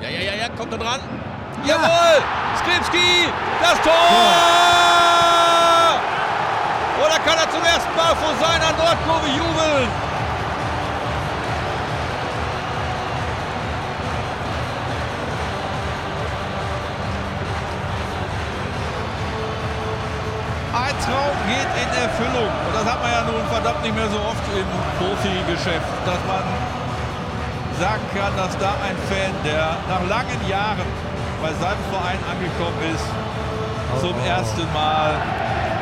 Ja, ja, ja, ja, kommt er dran. Ja. Jawohl! Skripski! Das Tor! Oder kann er zum ersten Mal vor seiner Nordkurve jubeln? Ein Traum geht in Erfüllung. Und das hat man ja nun verdammt nicht mehr so oft im Profigeschäft, dass man sagen kann, dass da ein Fan, der nach langen Jahren bei seinem Verein angekommen ist, zum ersten Mal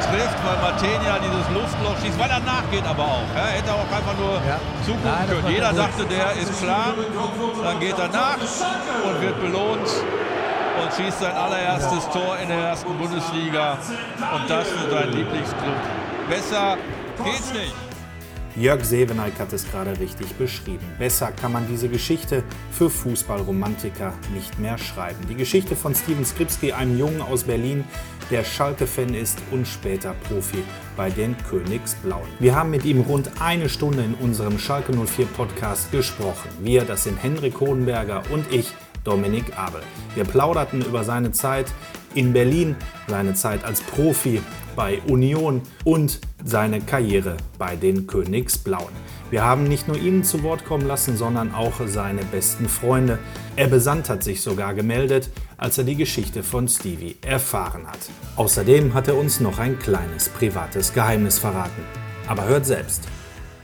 trifft, weil Matenia dieses Luftloch schießt, weil er nachgeht aber auch. Er hätte auch einfach nur ja. zugucken Nein, können. Jeder dachte, der ist klar, dann geht er nach und wird belohnt und schießt sein allererstes Tor in der ersten Bundesliga. Und das für seinen Lieblingsclub. Besser geht's nicht. Jörg Seveneik hat es gerade richtig beschrieben. Besser kann man diese Geschichte für Fußballromantiker nicht mehr schreiben. Die Geschichte von Steven Skripski, einem Jungen aus Berlin, der Schalke-Fan ist und später Profi bei den Königsblauen. Wir haben mit ihm rund eine Stunde in unserem Schalke 04 Podcast gesprochen. Wir, das sind Henrik Hohenberger und ich, Dominik Abel. Wir plauderten über seine Zeit in Berlin, seine Zeit als Profi bei Union und seine Karriere bei den Königsblauen. Wir haben nicht nur ihn zu Wort kommen lassen, sondern auch seine besten Freunde. Er besandt hat sich sogar gemeldet, als er die Geschichte von Stevie erfahren hat. Außerdem hat er uns noch ein kleines privates Geheimnis verraten. Aber hört selbst.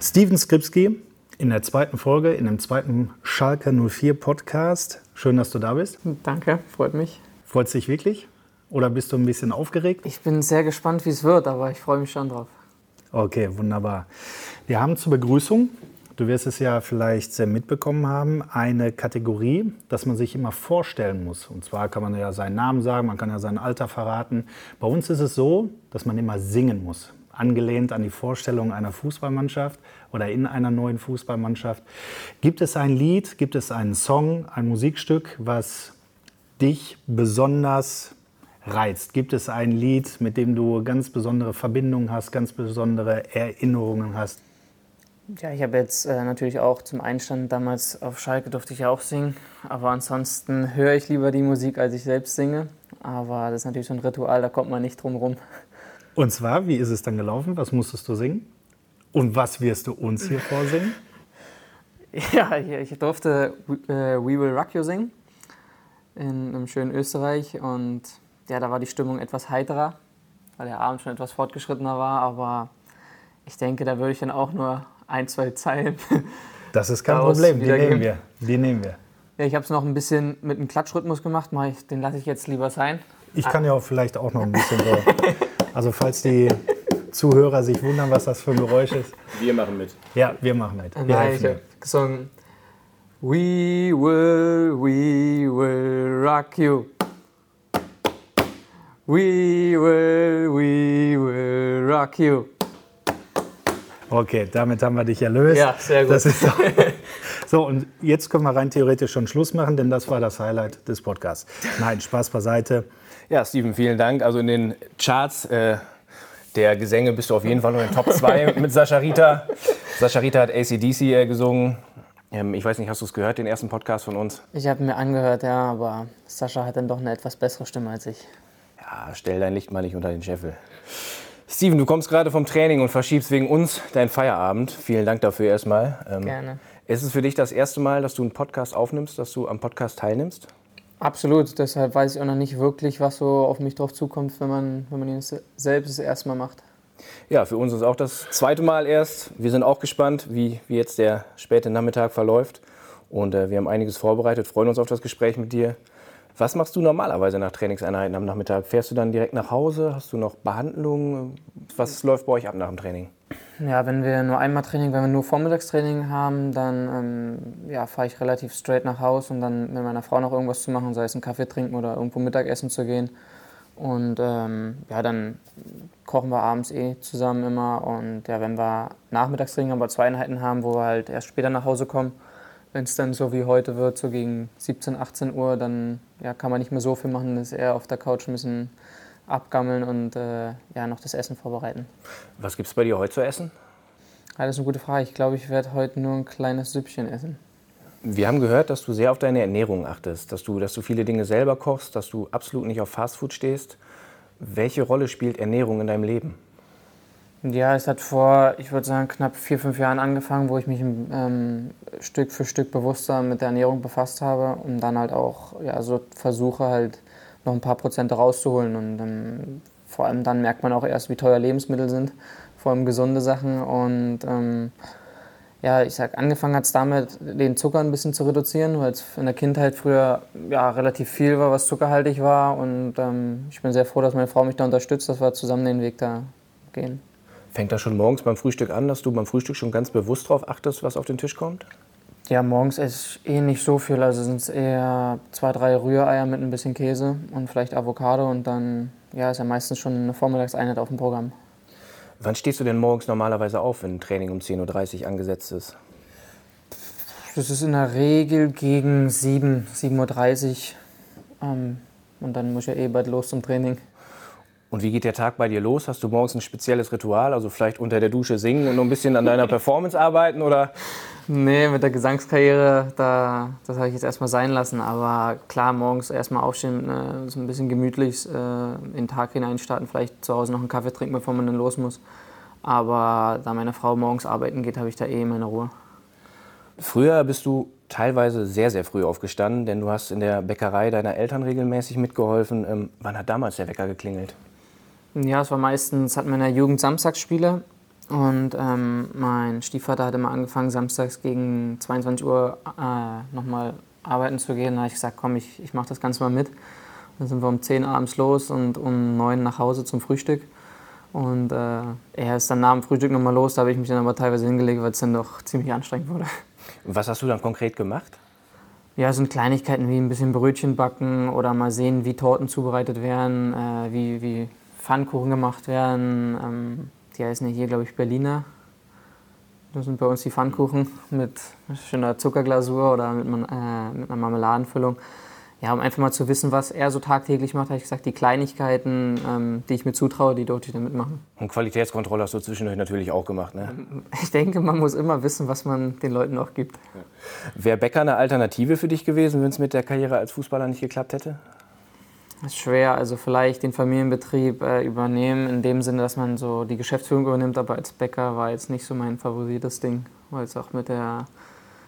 Steven Skripski in der zweiten Folge, in dem zweiten Schalke 04 Podcast. Schön, dass du da bist. Danke, freut mich. Freut sich wirklich? Oder bist du ein bisschen aufgeregt? Ich bin sehr gespannt, wie es wird, aber ich freue mich schon drauf. Okay, wunderbar. Wir haben zur Begrüßung, du wirst es ja vielleicht sehr mitbekommen haben, eine Kategorie, dass man sich immer vorstellen muss. Und zwar kann man ja seinen Namen sagen, man kann ja sein Alter verraten. Bei uns ist es so, dass man immer singen muss angelehnt an die Vorstellung einer Fußballmannschaft oder in einer neuen Fußballmannschaft. Gibt es ein Lied, gibt es einen Song, ein Musikstück, was dich besonders reizt? Gibt es ein Lied, mit dem du ganz besondere Verbindungen hast, ganz besondere Erinnerungen hast? Ja, ich habe jetzt äh, natürlich auch zum Einstand damals auf Schalke durfte ich ja auch singen, aber ansonsten höre ich lieber die Musik, als ich selbst singe. Aber das ist natürlich so ein Ritual, da kommt man nicht drum rum. Und zwar, wie ist es dann gelaufen? Was musstest du singen? Und was wirst du uns hier vorsingen? Ja, ich durfte äh, We Will Rock You singen in einem schönen Österreich. Und ja, da war die Stimmung etwas heiterer, weil der Abend schon etwas fortgeschrittener war. Aber ich denke, da würde ich dann auch nur ein, zwei Zeilen. Das ist kein Problem, die nehmen wir. Die nehmen wir. Ja, ich habe es noch ein bisschen mit einem Klatschrhythmus gemacht, den lasse ich jetzt lieber sein. Ich kann ja auch vielleicht auch noch ein bisschen so. Also falls die Zuhörer sich wundern, was das für ein Geräusch ist. Wir machen mit. Ja, wir machen mit. Wir Nein, ich habe gesungen We will, we will rock you. We will, we will rock you. Okay, damit haben wir dich erlöst. Ja, sehr gut. Das ist so. so, und jetzt können wir rein theoretisch schon Schluss machen, denn das war das Highlight des Podcasts. Nein, Spaß beiseite. Ja, Steven, vielen Dank. Also in den Charts äh, der Gesänge bist du auf jeden Fall nur in den Top 2 mit Sascha Rita. Sascha Rita hat ACDC äh, gesungen. Ähm, ich weiß nicht, hast du es gehört, den ersten Podcast von uns? Ich habe mir angehört, ja, aber Sascha hat dann doch eine etwas bessere Stimme als ich. Ja, stell dein Licht mal nicht unter den Scheffel. Steven, du kommst gerade vom Training und verschiebst wegen uns deinen Feierabend. Vielen Dank dafür erstmal. Ähm, Gerne. Ist es für dich das erste Mal, dass du einen Podcast aufnimmst, dass du am Podcast teilnimmst? Absolut, deshalb weiß ich auch noch nicht wirklich, was so auf mich drauf zukommt, wenn man, wenn man ihn selbst das erste Mal macht. Ja, für uns ist auch das zweite Mal erst. Wir sind auch gespannt, wie, wie jetzt der späte Nachmittag verläuft. Und äh, wir haben einiges vorbereitet, freuen uns auf das Gespräch mit dir. Was machst du normalerweise nach Trainingseinheiten am Nachmittag? Fährst du dann direkt nach Hause? Hast du noch Behandlungen? Was läuft bei euch ab nach dem Training? Ja, wenn wir nur einmal Training, wenn wir nur Vormittagstraining haben, dann ähm, ja, fahre ich relativ straight nach Hause und dann mit meiner Frau noch irgendwas zu machen, sei es einen Kaffee trinken oder irgendwo Mittagessen zu gehen. Und ähm, ja, dann kochen wir abends eh zusammen immer. Und ja, wenn wir Nachmittagstraining aber zwei Einheiten haben, wo wir halt erst später nach Hause kommen, wenn es dann so wie heute wird, so gegen 17, 18 Uhr, dann ja, kann man nicht mehr so viel machen, das ist eher auf der Couch ein bisschen abgammeln und äh, ja, noch das Essen vorbereiten. Was gibt es bei dir heute zu essen? Ja, das ist eine gute Frage. Ich glaube, ich werde heute nur ein kleines Süppchen essen. Wir haben gehört, dass du sehr auf deine Ernährung achtest, dass du, dass du viele Dinge selber kochst, dass du absolut nicht auf Fastfood stehst. Welche Rolle spielt Ernährung in deinem Leben? Ja, es hat vor, ich würde sagen, knapp vier, fünf Jahren angefangen, wo ich mich ähm, Stück für Stück bewusster mit der Ernährung befasst habe und dann halt auch ja, so versuche halt noch ein paar Prozent rauszuholen. Und ähm, vor allem dann merkt man auch erst, wie teuer Lebensmittel sind, vor allem gesunde Sachen. Und ähm, ja, ich sag, angefangen hat es damit, den Zucker ein bisschen zu reduzieren, weil es in der Kindheit früher ja, relativ viel war, was zuckerhaltig war. Und ähm, ich bin sehr froh, dass meine Frau mich da unterstützt, dass wir zusammen den Weg da gehen. Fängt das schon morgens beim Frühstück an, dass du beim Frühstück schon ganz bewusst darauf achtest, was auf den Tisch kommt? Ja, morgens esse ich eh nicht so viel. Also sind es eher zwei, drei Rühreier mit ein bisschen Käse und vielleicht Avocado und dann ja, ist ja meistens schon eine Vormittagseinheit auf dem Programm. Wann stehst du denn morgens normalerweise auf, wenn ein Training um 10.30 Uhr angesetzt ist? Das ist in der Regel gegen 7, 7.30 Uhr. Ähm, und dann muss ich ja eh bald los zum Training. Und wie geht der Tag bei dir los? Hast du morgens ein spezielles Ritual? Also vielleicht unter der Dusche singen und noch ein bisschen an deiner Performance arbeiten? Oder? Nee, mit der Gesangskarriere, da, das habe ich jetzt erstmal sein lassen. Aber klar, morgens erstmal aufstehen, äh, so ein bisschen gemütlich äh, in den Tag hineinstarten, vielleicht zu Hause noch einen Kaffee trinken, bevor man dann los muss. Aber da meine Frau morgens arbeiten geht, habe ich da eh meine Ruhe. Früher bist du teilweise sehr, sehr früh aufgestanden, denn du hast in der Bäckerei deiner Eltern regelmäßig mitgeholfen. Ähm, wann hat damals der Wecker geklingelt? Ja, es war meistens, hatten wir in der Jugend Samstagsspiele. Und ähm, mein Stiefvater hat immer angefangen, samstags gegen 22 Uhr äh, nochmal arbeiten zu gehen. Da habe ich gesagt, komm, ich, ich mache das Ganze mal mit. Dann sind wir um 10 Uhr abends los und um 9 Uhr nach Hause zum Frühstück. Und äh, er ist dann nach dem Frühstück nochmal los. Da habe ich mich dann aber teilweise hingelegt, weil es dann doch ziemlich anstrengend wurde. Was hast du dann konkret gemacht? Ja, es sind Kleinigkeiten wie ein bisschen Brötchen backen oder mal sehen, wie Torten zubereitet werden, äh, wie, wie Pfannkuchen gemacht werden. Ähm, die heißen ja hier, glaube ich, Berliner. Das sind bei uns die Pfannkuchen mit schöner Zuckerglasur oder mit, äh, mit einer Marmeladenfüllung. Ja, um einfach mal zu wissen, was er so tagtäglich macht, habe ich gesagt, die Kleinigkeiten, ähm, die ich mir zutraue, die durfte ich damit machen. Und Qualitätskontrolle hast du zwischendurch natürlich auch gemacht, ne? Ich denke, man muss immer wissen, was man den Leuten auch gibt. Wäre Bäcker eine Alternative für dich gewesen, wenn es mit der Karriere als Fußballer nicht geklappt hätte? Das ist schwer, also vielleicht den Familienbetrieb äh, übernehmen, in dem Sinne, dass man so die Geschäftsführung übernimmt, aber als Bäcker war jetzt nicht so mein favorisiertes Ding, weil es auch mit der,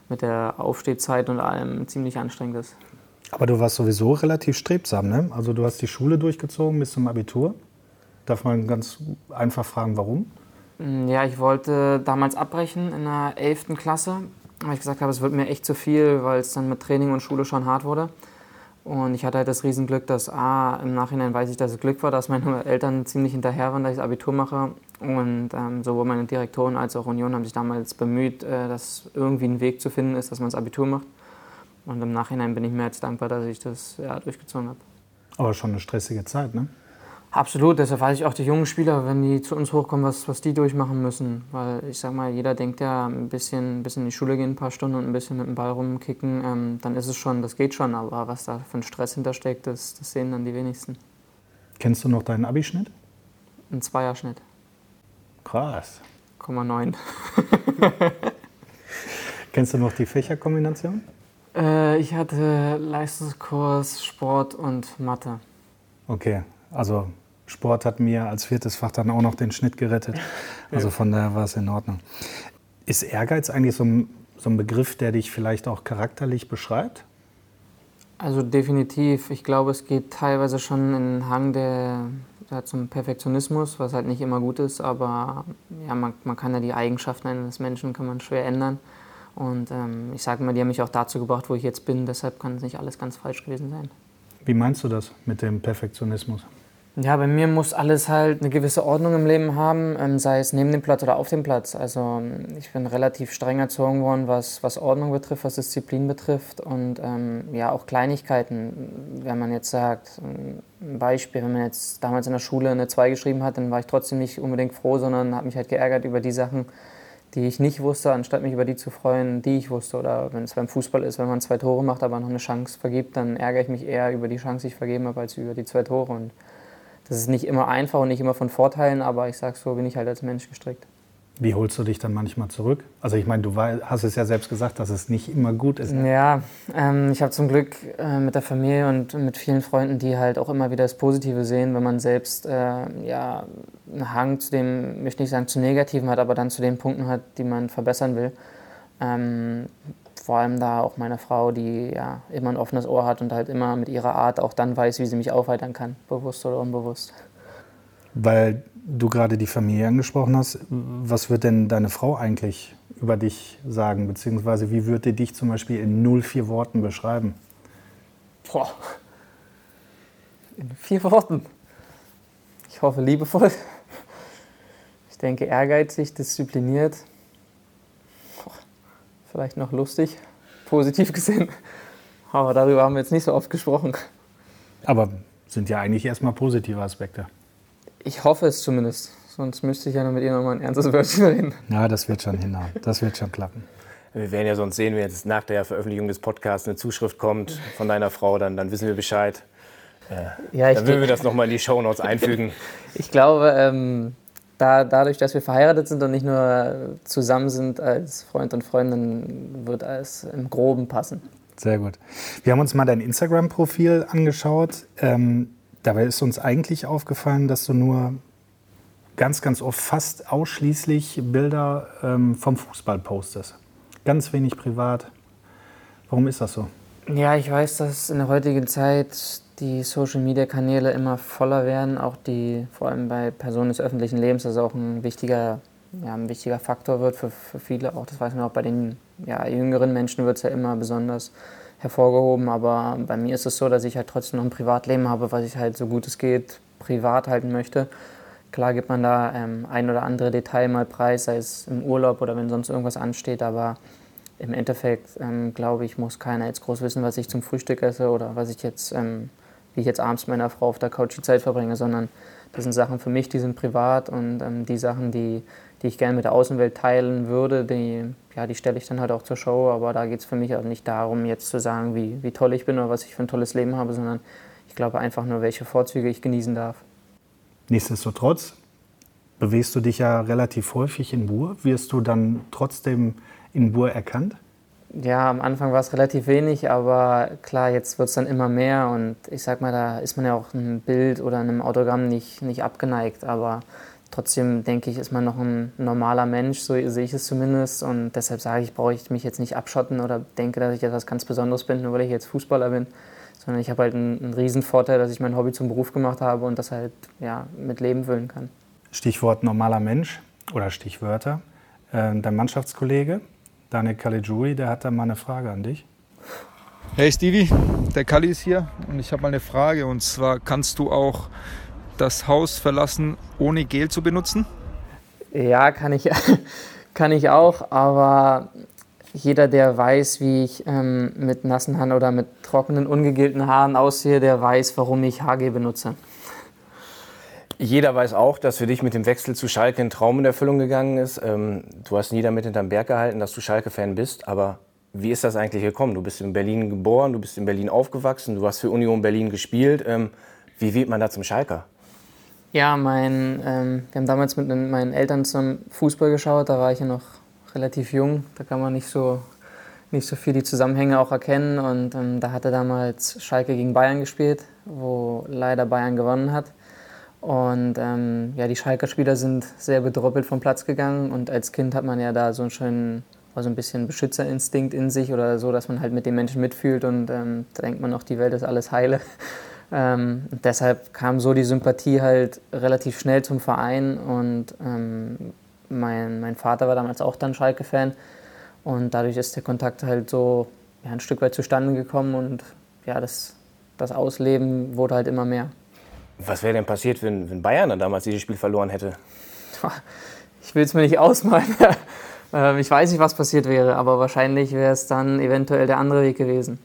mit der Aufstehzeit und allem ziemlich anstrengend ist. Aber du warst sowieso relativ strebsam, ne? Also du hast die Schule durchgezogen bis zum Abitur. Darf man ganz einfach fragen, warum? Mm, ja, ich wollte damals abbrechen in der 11. Klasse, weil ich gesagt habe, es wird mir echt zu viel, weil es dann mit Training und Schule schon hart wurde. Und ich hatte halt das Riesenglück, dass A, im Nachhinein weiß ich, dass es Glück war, dass meine Eltern ziemlich hinterher waren, dass ich das Abitur mache. Und ähm, sowohl meine Direktoren als auch Union haben sich damals bemüht, äh, dass irgendwie ein Weg zu finden ist, dass man das Abitur macht. Und im Nachhinein bin ich mir jetzt dankbar, dass ich das ja, durchgezogen habe. Aber schon eine stressige Zeit, ne? Absolut, deshalb weiß ich auch die jungen Spieler, wenn die zu uns hochkommen, was, was die durchmachen müssen. Weil ich sag mal, jeder denkt ja, ein bisschen, ein bisschen in die Schule gehen, ein paar Stunden und ein bisschen mit dem Ball rumkicken, ähm, dann ist es schon, das geht schon. Aber was da für ein Stress hintersteckt, das, das sehen dann die wenigsten. Kennst du noch deinen Abischnitt? Ein Zweierschnitt. Krass. 0,9. Kennst du noch die Fächerkombination? Äh, ich hatte Leistungskurs Sport und Mathe. Okay, also Sport hat mir als viertes Fach dann auch noch den Schnitt gerettet. Also von daher war es in Ordnung. Ist Ehrgeiz eigentlich so ein, so ein Begriff, der dich vielleicht auch charakterlich beschreibt? Also definitiv. Ich glaube, es geht teilweise schon in den Hang der, der zum Perfektionismus, was halt nicht immer gut ist, aber ja, man, man kann ja die Eigenschaften eines Menschen kann man schwer ändern. Und ähm, ich sage mal, die haben mich auch dazu gebracht, wo ich jetzt bin. Deshalb kann es nicht alles ganz falsch gewesen sein. Wie meinst du das mit dem Perfektionismus? Ja, bei mir muss alles halt eine gewisse Ordnung im Leben haben, ähm, sei es neben dem Platz oder auf dem Platz. Also ähm, ich bin relativ streng erzogen worden, was, was Ordnung betrifft, was Disziplin betrifft und ähm, ja auch Kleinigkeiten. Wenn man jetzt sagt, ein Beispiel, wenn man jetzt damals in der Schule eine 2 geschrieben hat, dann war ich trotzdem nicht unbedingt froh, sondern habe mich halt geärgert über die Sachen, die ich nicht wusste, anstatt mich über die zu freuen, die ich wusste. Oder wenn es beim Fußball ist, wenn man zwei Tore macht, aber noch eine Chance vergibt, dann ärgere ich mich eher über die Chance, die ich vergeben habe, als über die zwei Tore. Und das ist nicht immer einfach und nicht immer von Vorteilen, aber ich sage so, bin ich halt als Mensch gestrickt. Wie holst du dich dann manchmal zurück? Also ich meine, du hast es ja selbst gesagt, dass es nicht immer gut ist. Ja, ähm, ich habe zum Glück äh, mit der Familie und mit vielen Freunden, die halt auch immer wieder das Positive sehen, wenn man selbst äh, ja, einen Hang zu dem, möchte nicht sagen zu Negativen hat, aber dann zu den Punkten hat, die man verbessern will. Ähm, vor allem da auch meine Frau, die ja immer ein offenes Ohr hat und halt immer mit ihrer Art auch dann weiß, wie sie mich aufheitern kann, bewusst oder unbewusst. Weil du gerade die Familie angesprochen hast, was wird denn deine Frau eigentlich über dich sagen? Beziehungsweise wie würde dich zum Beispiel in 0,4 Worten beschreiben? Boah. In vier Worten. Ich hoffe liebevoll. Ich denke ehrgeizig, diszipliniert. Vielleicht noch lustig, positiv gesehen. Aber darüber haben wir jetzt nicht so oft gesprochen. Aber sind ja eigentlich erstmal positive Aspekte. Ich hoffe es zumindest. Sonst müsste ich ja noch mit ihr nochmal ein ernstes Wörtchen reden. Ja, das wird schon hinhauen. Das wird schon klappen. Wir werden ja sonst sehen, wenn jetzt nach der Veröffentlichung des Podcasts eine Zuschrift kommt von deiner Frau, dann, dann wissen wir Bescheid. Äh, ja, dann würden wir das nochmal in die Shownotes einfügen. ich glaube, ähm, da, dadurch, dass wir verheiratet sind und nicht nur zusammen sind als Freund und Freundin, wird alles im Groben passen. Sehr gut. Wir haben uns mal dein Instagram-Profil angeschaut. Ähm, Dabei ist uns eigentlich aufgefallen, dass du nur ganz, ganz oft fast ausschließlich Bilder ähm, vom Fußball postest. Ganz wenig privat. Warum ist das so? Ja, ich weiß, dass in der heutigen Zeit die Social-Media-Kanäle immer voller werden, auch die, vor allem bei Personen des öffentlichen Lebens, das auch ein wichtiger, ja, ein wichtiger Faktor wird für, für viele. Auch das weiß man auch bei den ja, jüngeren Menschen wird es ja immer besonders hervorgehoben, aber bei mir ist es so, dass ich halt trotzdem noch ein Privatleben habe, was ich halt so gut es geht privat halten möchte. Klar gibt man da ähm, ein oder andere Detail mal preis, sei es im Urlaub oder wenn sonst irgendwas ansteht, aber im Endeffekt ähm, glaube ich, muss keiner jetzt groß wissen, was ich zum Frühstück esse oder was ich jetzt, ähm, wie ich jetzt abends mit meiner Frau auf der Couch die Zeit verbringe, sondern das sind Sachen für mich, die sind privat und ähm, die Sachen, die, die ich gerne mit der Außenwelt teilen würde, die, ja, die stelle ich dann halt auch zur Show. Aber da geht es für mich auch nicht darum, jetzt zu sagen, wie, wie toll ich bin oder was ich für ein tolles Leben habe, sondern ich glaube einfach nur, welche Vorzüge ich genießen darf. Nichtsdestotrotz bewegst du dich ja relativ häufig in Bur. Wirst du dann trotzdem in Bur erkannt? Ja, am Anfang war es relativ wenig, aber klar, jetzt wird es dann immer mehr und ich sag mal, da ist man ja auch einem Bild oder einem Autogramm nicht, nicht abgeneigt, aber Trotzdem denke ich, ist man noch ein normaler Mensch, so sehe ich es zumindest. Und deshalb sage ich, brauche ich mich jetzt nicht abschotten oder denke, dass ich etwas ganz Besonderes bin, nur weil ich jetzt Fußballer bin. Sondern ich habe halt einen, einen riesen Vorteil, dass ich mein Hobby zum Beruf gemacht habe und das halt ja, mit Leben füllen kann. Stichwort normaler Mensch oder Stichwörter. Äh, dein Mannschaftskollege, Daniel Caligiuri, der hat da mal eine Frage an dich. Hey Stevie, der Kali ist hier und ich habe mal eine Frage und zwar kannst du auch das Haus verlassen, ohne Gel zu benutzen? Ja, kann ich, kann ich auch, aber jeder, der weiß, wie ich ähm, mit nassen Haaren oder mit trockenen, ungegelten Haaren aussehe, der weiß, warum ich HG benutze. Jeder weiß auch, dass für dich mit dem Wechsel zu Schalke ein Traum in Erfüllung gegangen ist. Ähm, du hast nie damit hinterm Berg gehalten, dass du Schalke-Fan bist, aber wie ist das eigentlich gekommen? Du bist in Berlin geboren, du bist in Berlin aufgewachsen, du hast für Union Berlin gespielt. Ähm, wie wird man da zum Schalker? Ja, mein, ähm, wir haben damals mit meinen Eltern zum Fußball geschaut, da war ich ja noch relativ jung, da kann man nicht so, nicht so viel die Zusammenhänge auch erkennen und ähm, da hatte damals Schalke gegen Bayern gespielt, wo leider Bayern gewonnen hat. Und ähm, ja, die Schalker Spieler sind sehr bedröppelt vom Platz gegangen und als Kind hat man ja da so einen schönen, also ein bisschen Beschützerinstinkt in sich oder so, dass man halt mit den Menschen mitfühlt und ähm, da denkt man noch, die Welt ist alles heile. Ähm, deshalb kam so die Sympathie halt relativ schnell zum Verein und ähm, mein, mein Vater war damals auch dann Schalke-Fan und dadurch ist der Kontakt halt so ja, ein Stück weit zustande gekommen und ja, das, das Ausleben wurde halt immer mehr. Was wäre denn passiert, wenn, wenn Bayern dann damals dieses Spiel verloren hätte? Ich will es mir nicht ausmalen. Ähm, ich weiß nicht, was passiert wäre, aber wahrscheinlich wäre es dann eventuell der andere Weg gewesen.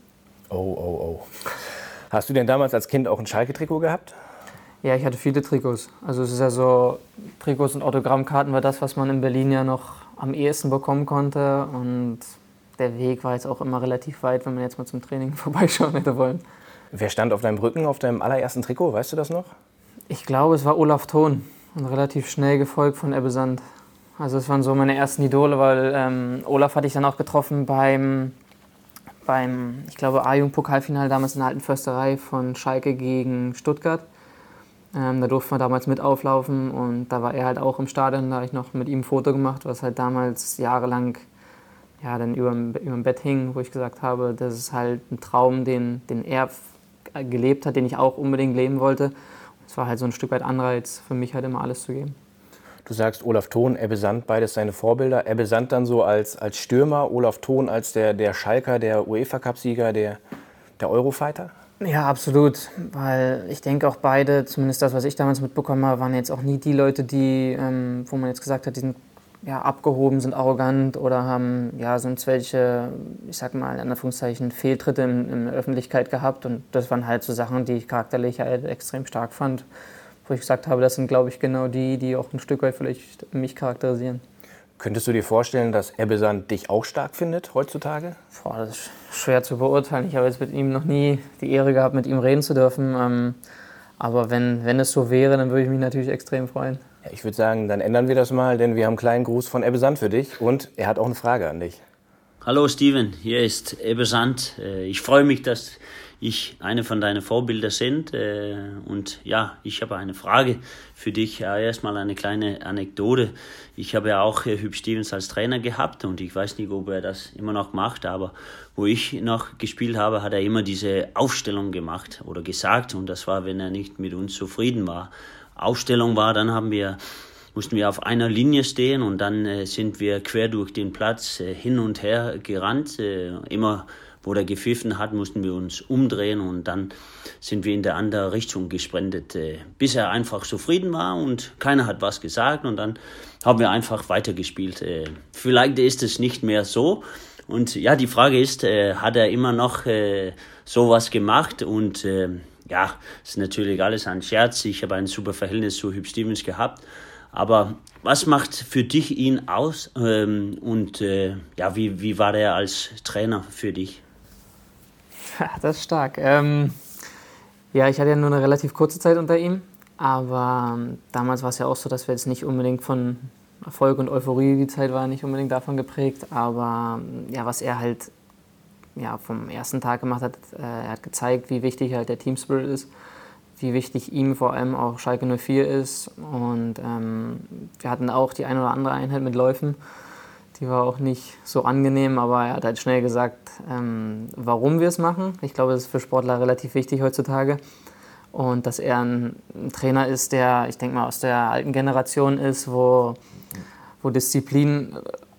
Oh, oh, oh. Hast du denn damals als Kind auch ein Schalke-Trikot gehabt? Ja, ich hatte viele Trikots. Also es ist ja so, Trikots und Autogrammkarten war das, was man in Berlin ja noch am ehesten bekommen konnte. Und der Weg war jetzt auch immer relativ weit, wenn man jetzt mal zum Training vorbeischauen hätte wollen. Wer stand auf deinem Rücken auf deinem allerersten Trikot? Weißt du das noch? Ich glaube, es war Olaf Thon. Und relativ schnell gefolgt von Ebbe Sand. Also das waren so meine ersten Idole, weil ähm, Olaf hatte ich dann auch getroffen beim, beim ich glaube, A-Jung-Pokalfinale damals in der alten Försterei von Schalke gegen Stuttgart. Ähm, da durften wir damals mit auflaufen und da war er halt auch im Stadion. Da habe ich noch mit ihm ein Foto gemacht, was halt damals jahrelang ja, dann über dem Bett hing, wo ich gesagt habe, das ist halt ein Traum, den, den er gelebt hat, den ich auch unbedingt leben wollte. Es war halt so ein Stück weit Anreiz für mich halt immer alles zu geben. Du sagst Olaf Thon, Ebbe Sand, beides seine Vorbilder. Ebbe Sand dann so als, als Stürmer, Olaf Thon als der, der Schalker, der UEFA-Cup-Sieger, der, der Eurofighter? Ja, absolut. Weil ich denke auch beide, zumindest das, was ich damals mitbekommen habe, waren jetzt auch nie die Leute, die, ähm, wo man jetzt gesagt hat, die sind ja, abgehoben, sind arrogant oder haben ja sonst welche, ich sag mal in Anführungszeichen, Fehltritte in, in, der Öffentlichkeit gehabt. Und das waren halt so Sachen, die ich charakterlich halt extrem stark fand. Wo ich gesagt habe, das sind, glaube ich, genau die, die auch ein Stück weit vielleicht mich charakterisieren. Könntest du dir vorstellen, dass Ebbesand dich auch stark findet heutzutage? Boah, das ist schwer zu beurteilen. Ich habe jetzt mit ihm noch nie die Ehre gehabt, mit ihm reden zu dürfen. Ähm, aber wenn, wenn es so wäre, dann würde ich mich natürlich extrem freuen. Ja, ich würde sagen, dann ändern wir das mal, denn wir haben einen kleinen Gruß von Ebbe Sand für dich und er hat auch eine Frage an dich. Hallo Steven, hier ist Ebbe Sand. Äh, ich freue mich, dass ich eine von deinen Vorbildern sind. Äh, und ja, ich habe eine Frage für dich. Erstmal eine kleine Anekdote. Ich habe ja auch äh, Hüb Stevens als Trainer gehabt und ich weiß nicht, ob er das immer noch macht, aber wo ich noch gespielt habe, hat er immer diese Aufstellung gemacht oder gesagt und das war, wenn er nicht mit uns zufrieden war. Aufstellung war, dann haben wir mussten wir auf einer Linie stehen und dann äh, sind wir quer durch den Platz äh, hin und her gerannt, äh, immer wo der gepfiffen hat, mussten wir uns umdrehen und dann sind wir in der andere Richtung gesprendet, äh, bis er einfach zufrieden war und keiner hat was gesagt und dann haben wir einfach weitergespielt. Äh, vielleicht ist es nicht mehr so und ja, die Frage ist, äh, hat er immer noch sowas gemacht und äh, ja, ist natürlich alles ein Scherz. Ich habe ein super Verhältnis zu Hüb Stevens gehabt. Aber was macht für dich ihn aus ähm, und äh, ja, wie, wie war er als Trainer für dich? das ist stark. Ähm, ja, ich hatte ja nur eine relativ kurze Zeit unter ihm, aber ähm, damals war es ja auch so, dass wir jetzt nicht unbedingt von Erfolg und Euphorie, die Zeit war nicht unbedingt davon geprägt, aber ähm, ja, was er halt ja, vom ersten Tag gemacht hat, äh, er hat gezeigt, wie wichtig halt der Team Spirit ist, wie wichtig ihm vor allem auch Schalke 04 ist und ähm, wir hatten auch die ein oder andere Einheit mit Läufen die war auch nicht so angenehm, aber er hat halt schnell gesagt, ähm, warum wir es machen. Ich glaube, das ist für Sportler relativ wichtig heutzutage. Und dass er ein, Trainer ist, der, ich denke mal, aus der alten Generation ist, wo, wo Disziplin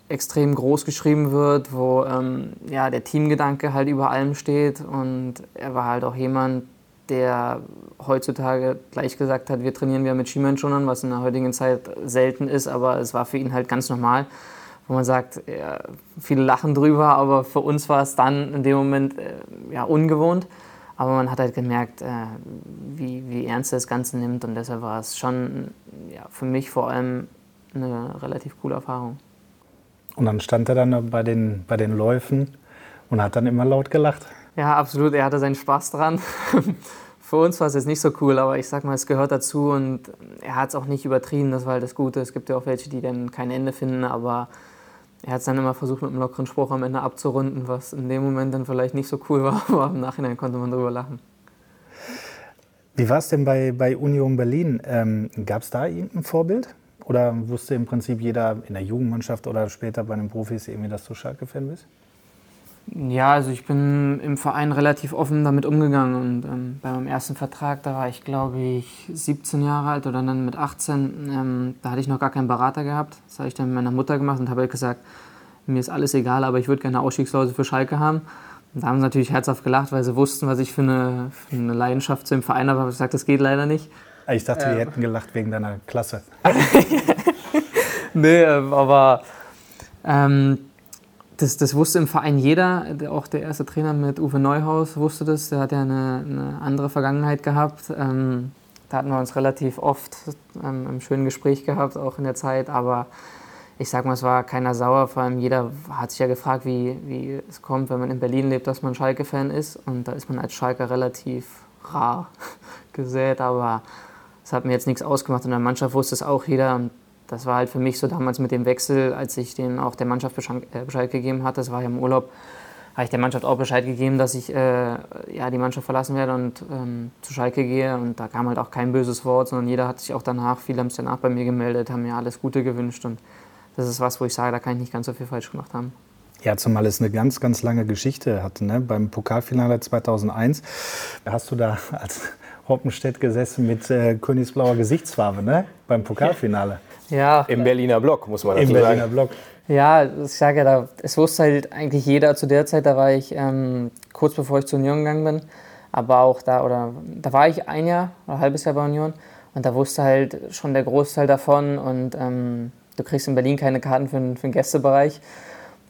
extrem groß geschrieben wird, wo ähm, ja, der Teamgedanke halt über allem steht. Und er war halt auch jemand, der heutzutage gleich gesagt hat, wir trainieren wieder mit Schienbeinschonern, was in der heutigen Zeit selten ist, aber es war für ihn halt ganz normal wo man sagt, ja, viele lachen drüber, aber für uns war es dann in dem Moment äh, ja, ungewohnt. Aber man hat halt gemerkt, äh, wie, wie ernst er das Ganze nimmt und deshalb war es schon ja, für mich vor allem eine relativ coole Erfahrung. Und dann stand er dann bei den, bei den Läufen und hat dann immer laut gelacht. Ja, absolut. Er hatte seinen Spaß dran. Für uns war es jetzt nicht so cool, aber ich sag mal, es gehört dazu und er hat es auch nicht übertrieben. Das war halt das Gute. Es gibt ja auch welche, die dann kein Ende finden, aber er hat es dann immer versucht, mit einem lockeren Spruch am Ende abzurunden, was in dem Moment dann vielleicht nicht so cool war, aber im Nachhinein konnte man darüber lachen. Wie war es denn bei, bei Union Berlin? Ähm, Gab es da irgendein Vorbild? Oder wusste im Prinzip jeder in der Jugendmannschaft oder später bei den Profis irgendwie, dass du Schalke-Fan bist? Ja, also ich bin im Verein relativ offen damit umgegangen und ähm, bei meinem ersten Vertrag, da war ich glaube ich 17 Jahre alt oder dann mit 18, ähm, da hatte ich noch gar keinen Berater gehabt. Das habe ich dann mit meiner Mutter gemacht und habe halt gesagt, mir ist alles egal, aber ich würde gerne eine für Schalke haben. Und da haben sie natürlich herzhaft gelacht, weil sie wussten, was ich für eine, für eine Leidenschaft zu dem Verein habe. Aber ich gesagt, das geht leider nicht. Ich dachte, ähm. die hätten gelacht wegen deiner Klasse. nee, ähm, aber ähm, das, das wusste im Verein jeder. Auch der erste Trainer mit Uwe Neuhaus wusste das. Der hat ja eine, eine andere Vergangenheit gehabt. Ähm, da hatten wir uns relativ oft ähm, im schönen Gespräch gehabt, auch in der Zeit. Aber ich sag mal, es war keiner sauer. Vor allem jeder hat sich ja gefragt, wie, wie es kommt, wenn man in Berlin lebt, dass man Schalke-Fan ist. Und da ist man als Schalke relativ rar gesät. Aber es hat mir jetzt nichts ausgemacht. Und in der Mannschaft wusste es auch jeder. Und das war halt für mich so damals mit dem Wechsel, als ich den auch der Mannschaft Bescheid, äh, gegeben hatte, das war ja im Urlaub, habe ich der Mannschaft auch Bescheid gegeben, dass ich äh, ja, die Mannschaft verlassen werde und ähm, zu Schalke gehe. Und da kam halt auch kein böses Wort, sondern jeder hat sich auch danach, viele haben sich danach bei mir gemeldet, haben mir alles Gute gewünscht. Und das ist was, wo ich sage, da kann ich nicht ganz so viel falsch gemacht haben. Ja, zumal es eine ganz, ganz lange Geschichte hatte. Ne? Beim Pokalfinale 2001 hast du da als Hoppenstedt gesessen mit äh, königsblauer Gesichtsfarbe, ne? Beim Pokalfinale. Ja. Im Berliner Block, muss man dazu Im sagen. Berliner Block. Ja, ich sage ja, da, es wusste halt eigentlich jeder zu der Zeit, da war ich ähm, kurz bevor ich zur Union gegangen bin, aber auch da, oder da war ich ein Jahr oder ein halbes Jahr bei Union und da wusste halt schon der Großteil davon und ähm, du kriegst in Berlin keine Karten für, für den Gästebereich.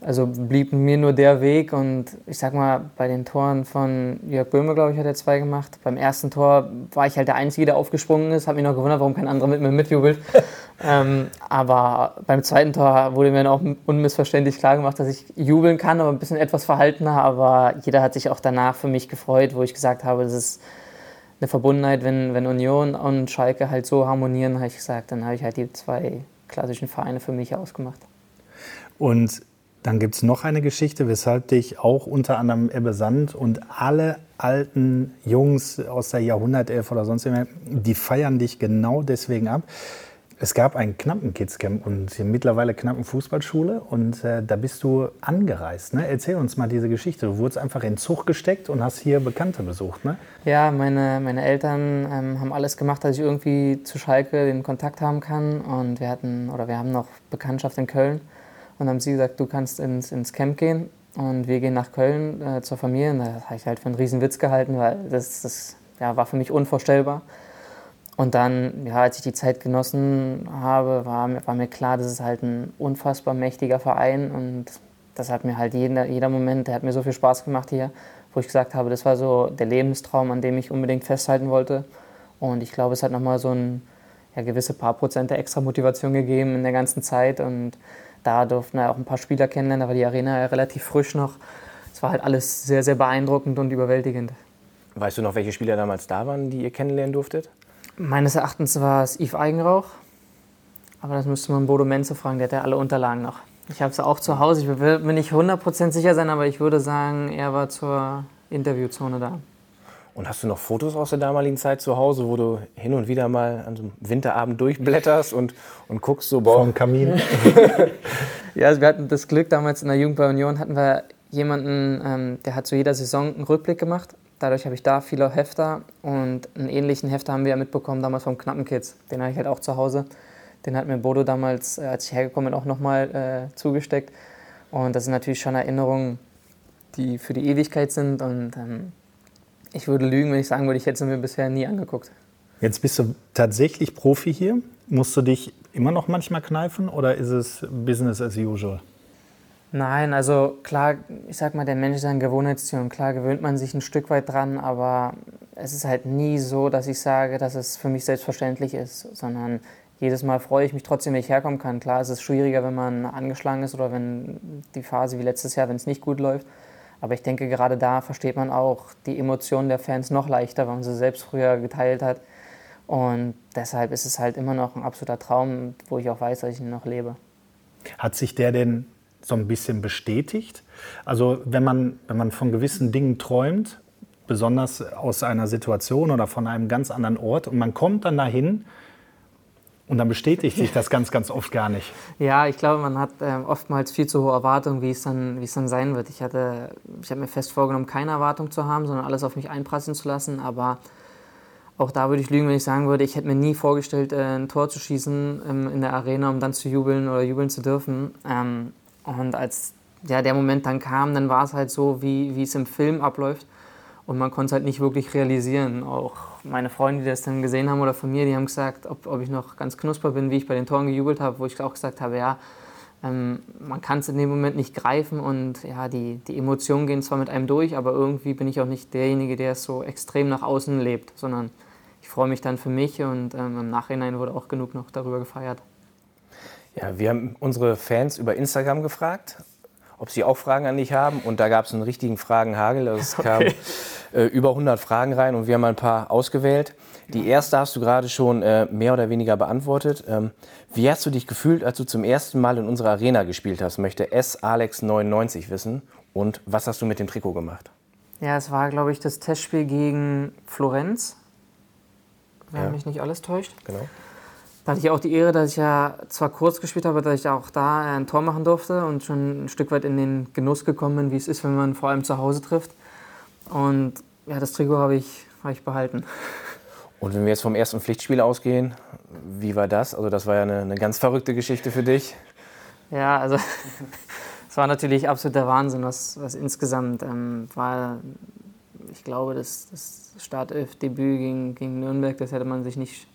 Also blieb mir nur der Weg und ich sag mal, bei den Toren von Jörg Böhme, glaube ich, hat er zwei gemacht. Beim ersten Tor war ich halt der Einzige, der aufgesprungen ist. Hab mich noch gewundert, warum kein anderer mit mir mitjubelt. ähm, aber beim zweiten Tor wurde mir dann auch unmissverständlich klar gemacht, dass ich jubeln kann, aber ein bisschen etwas verhaltener. Aber jeder hat sich auch danach für mich gefreut, wo ich gesagt habe, das ist eine Verbundenheit, wenn, wenn Union und Schalke halt so harmonieren, habe ich gesagt, dann habe ich halt die zwei klassischen Vereine für mich ausgemacht. Und dann gibt es noch eine Geschichte, weshalb dich auch unter anderem Ebbe Sand und alle alten Jungs aus der Jahrhundertelf oder sonst immer, die feiern dich genau deswegen ab. Es gab ein Knappen-Kids-Camp und hier mittlerweile Knappen-Fußballschule und äh, da bist du angereist. Ne? Erzähl uns mal diese Geschichte. Du wurdest einfach in Zug gesteckt und hast hier Bekannte besucht. Ne? Ja, meine, meine Eltern ähm, haben alles gemacht, dass ich irgendwie zu Schalke den Kontakt haben kann. Und wir hatten, oder wir haben noch Bekanntschaft in Köln. Und haben sie gesagt, du kannst ins, ins Camp gehen und wir gehen nach Köln äh, zur Familie. Und das habe ich halt für einen riesen Witz gehalten, weil das, das ja, war für mich unvorstellbar. Und dann, ja, als ich die Zeit genossen habe, war, mir- war mir klar, das ist halt ein unfassbar mächtiger Verein und das hat mir halt jeder, jeder Moment, der hat mir so viel Spaß gemacht hier, wo ich gesagt habe, das war so der Lebenstraum, an dem ich unbedingt festhalten wollte. Und ich glaube, es hat nochmal so ein ja, gewisse paar Prozent der extra Motivation gegeben in der ganzen Zeit und da durften wir auch ein paar Spieler kennenlernen, da war die Arena ja relativ frisch noch. Es war halt alles sehr, sehr beeindruckend und überwältigend. Weißt du noch, welche Spieler damals da waren, die ihr kennenlernen durftet? Meines Erachtens war es Yves Eigenrauch. Aber das müsste man Bodo Menze fragen, der hat ja alle Unterlagen noch. Ich habe es auch zu Hause, ich will mir nicht 100% sicher sein, aber ich würde sagen, er war zur Interviewzone da. Und hast du noch Fotos aus der damaligen Zeit zu Hause, wo du hin und wieder mal an so einem Winterabend durchblätterst und, und guckst so, boah, Vom Kamin. Ja, also wir hatten das Glück, damals in der Jugend bei Union hatten wir jemanden, ähm, der hat zu jeder Saison einen Rückblick gemacht. Dadurch habe ich da viele Hefter und einen ähnlichen Hefter haben wir ja mitbekommen damals vom Knappen Kids. Den habe ich halt auch zu Hause. Den hat mir Bodo damals, äh, als ich hergekommen bin, auch nochmal äh, zugesteckt. Und das sind natürlich schon Erinnerungen, die für die Ewigkeit sind. Und ähm, ich würde lügen, wenn ich sagen würde, ich hätte sie mir bisher nie angeguckt. Jetzt bist du tatsächlich Profi hier. Musst du dich immer noch manchmal kneifen oder ist es Business as usual? Nein, also klar, ich sag mal, der Mensch ist ein Gewohnheitstier und klar gewöhnt man sich ein Stück weit dran, aber es ist halt nie so, dass ich sage, dass es für mich selbstverständlich ist, sondern jedes Mal freue ich mich trotzdem, wenn ich herkommen kann. Klar, es ist schwieriger, wenn man angeschlagen ist oder wenn die Phase wie letztes Jahr, wenn es nicht gut läuft. Aber ich denke, gerade da versteht man auch die Emotionen der Fans noch leichter, weil man sie selbst früher geteilt hat. Und deshalb ist es halt immer noch ein absoluter Traum, wo ich auch weiß, dass ich ihn noch lebe. Hat sich der denn so ein bisschen bestätigt? Also wenn man, wenn man von gewissen Dingen träumt, besonders aus einer Situation oder von einem ganz anderen Ort und man kommt dann dahin und dann bestätigt sich das ganz, ganz oft gar nicht. Ja, ich glaube, man hat ähm, oftmals viel zu hohe Erwartungen, wie es dann, wie es dann sein wird. Ich hatte, ich habe mir fest vorgenommen, keine Erwartung zu haben, sondern alles auf mich einprasseln zu lassen. Aber auch da würde ich lügen, wenn ich sagen würde, ich hätte mir nie vorgestellt, äh, ein Tor zu schießen ähm, in der Arena, um dann zu jubeln oder jubeln zu dürfen. Ähm, und als ja, der Moment dann kam, dann war es halt so, wie, wie es im Film abläuft. Und man konnte es halt nicht wirklich realisieren. Auch meine Freunde, die das dann gesehen haben oder von mir, die haben gesagt, ob, ob ich noch ganz knusper bin, wie ich bei den Toren gejubelt habe, wo ich auch gesagt habe, ja, ähm, man kann es in dem Moment nicht greifen und ja, die, die Emotionen gehen zwar mit einem durch, aber irgendwie bin ich auch nicht derjenige, der es so extrem nach außen lebt, sondern ich freue mich dann für mich und ähm, im Nachhinein wurde auch genug noch darüber gefeiert. Ja, wir haben unsere Fans über Instagram gefragt, ob sie auch Fragen an dich haben. Und da gab es einen richtigen Fragenhagel. Also es okay. kamen äh, über 100 Fragen rein und wir haben ein paar ausgewählt. Die erste hast du gerade schon äh, mehr oder weniger beantwortet. Ähm, wie hast du dich gefühlt, als du zum ersten Mal in unserer Arena gespielt hast? Möchte S. Alex 99 wissen. Und was hast du mit dem Trikot gemacht? Ja, es war, glaube ich, das Testspiel gegen Florenz, wenn ja. mich nicht alles täuscht. Genau. Da hatte ich auch die Ehre, dass ich ja zwar kurz gespielt habe, dass ich auch da ein Tor machen durfte und schon ein Stück weit in den Genuss gekommen bin, wie es ist, wenn man vor allem zu Hause trifft. Und ja, das Trikot habe ich, hab ich behalten. Und wenn wir jetzt vom ersten Pflichtspiel ausgehen, wie war das? Also das war ja eine, eine ganz verrückte Geschichte für dich. Ja, also es war natürlich absoluter Wahnsinn, was, was insgesamt ähm, war. Ich glaube, das, das Startelf-Debüt gegen, gegen Nürnberg, das hätte man sich nicht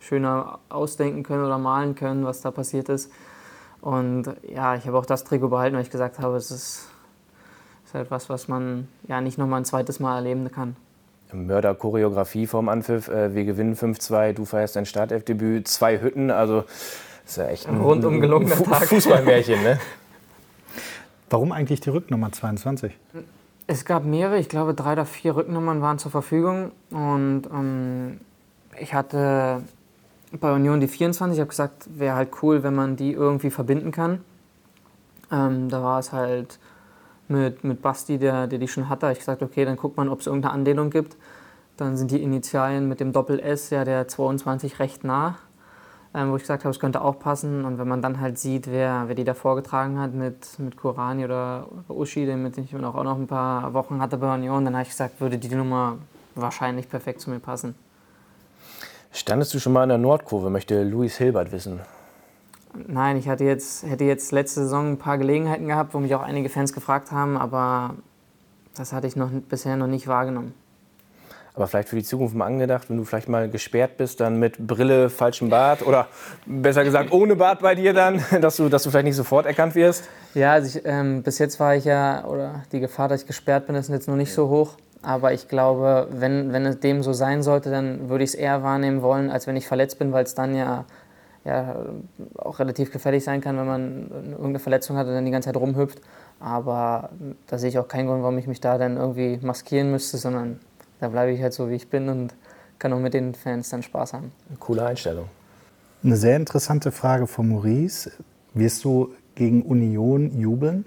schöner ausdenken können oder malen können, was da passiert ist. Und ja, ich habe auch das Trikot behalten, weil ich gesagt habe, es ist, ist etwas, was man ja nicht nochmal ein zweites Mal erleben kann. Mörder-Choreografie vom Anpfiff. Äh, wir gewinnen 5-2, du feierst dein Startelfdebüt, zwei Hütten, also ist ja echt ein rundum gelungener Tag. Fußballmärchen, ne? Warum eigentlich die Rücknummer 22? Es gab mehrere, ich glaube drei oder vier Rücknummern waren zur Verfügung und ähm, ich hatte bei Union die 24, ich habe gesagt, wäre halt cool, wenn man die irgendwie verbinden kann. Ähm, da war es halt mit, mit Basti, der, der die schon hatte. Ich gesagt, okay, dann guckt man, ob es irgendeine Anlehnung gibt. Dann sind die Initialien mit dem Doppel-S, ja, der 22 recht nah. Ähm, wo ich gesagt habe, es könnte auch passen. Und wenn man dann halt sieht, wer, wer die da vorgetragen hat mit, mit Kurani oder, oder Uschi, den mit dem ich auch noch ein paar Wochen hatte bei Union, dann habe ich gesagt, würde die Nummer wahrscheinlich perfekt zu mir passen. Standest du schon mal in der Nordkurve, möchte Luis Hilbert wissen. Nein, ich hatte jetzt, hätte jetzt letzte Saison ein paar Gelegenheiten gehabt, wo mich auch einige Fans gefragt haben, aber das hatte ich noch, bisher noch nicht wahrgenommen. Aber vielleicht für die Zukunft mal angedacht, wenn du vielleicht mal gesperrt bist, dann mit Brille, falschem Bart oder besser gesagt ohne Bart bei dir dann, dass du, dass du vielleicht nicht sofort erkannt wirst? Ja, also ich, ähm, bis jetzt war ich ja, oder die Gefahr, dass ich gesperrt bin, ist jetzt noch nicht so hoch. Aber ich glaube, wenn, wenn es dem so sein sollte, dann würde ich es eher wahrnehmen wollen, als wenn ich verletzt bin, weil es dann ja ja, auch relativ gefährlich sein kann, wenn man irgendeine Verletzung hat und dann die ganze Zeit rumhüpft. Aber da sehe ich auch keinen Grund, warum ich mich da dann irgendwie maskieren müsste, sondern da bleibe ich halt so, wie ich bin und kann auch mit den Fans dann Spaß haben. Coole Einstellung. Eine sehr interessante Frage von Maurice. Wirst du gegen Union jubeln?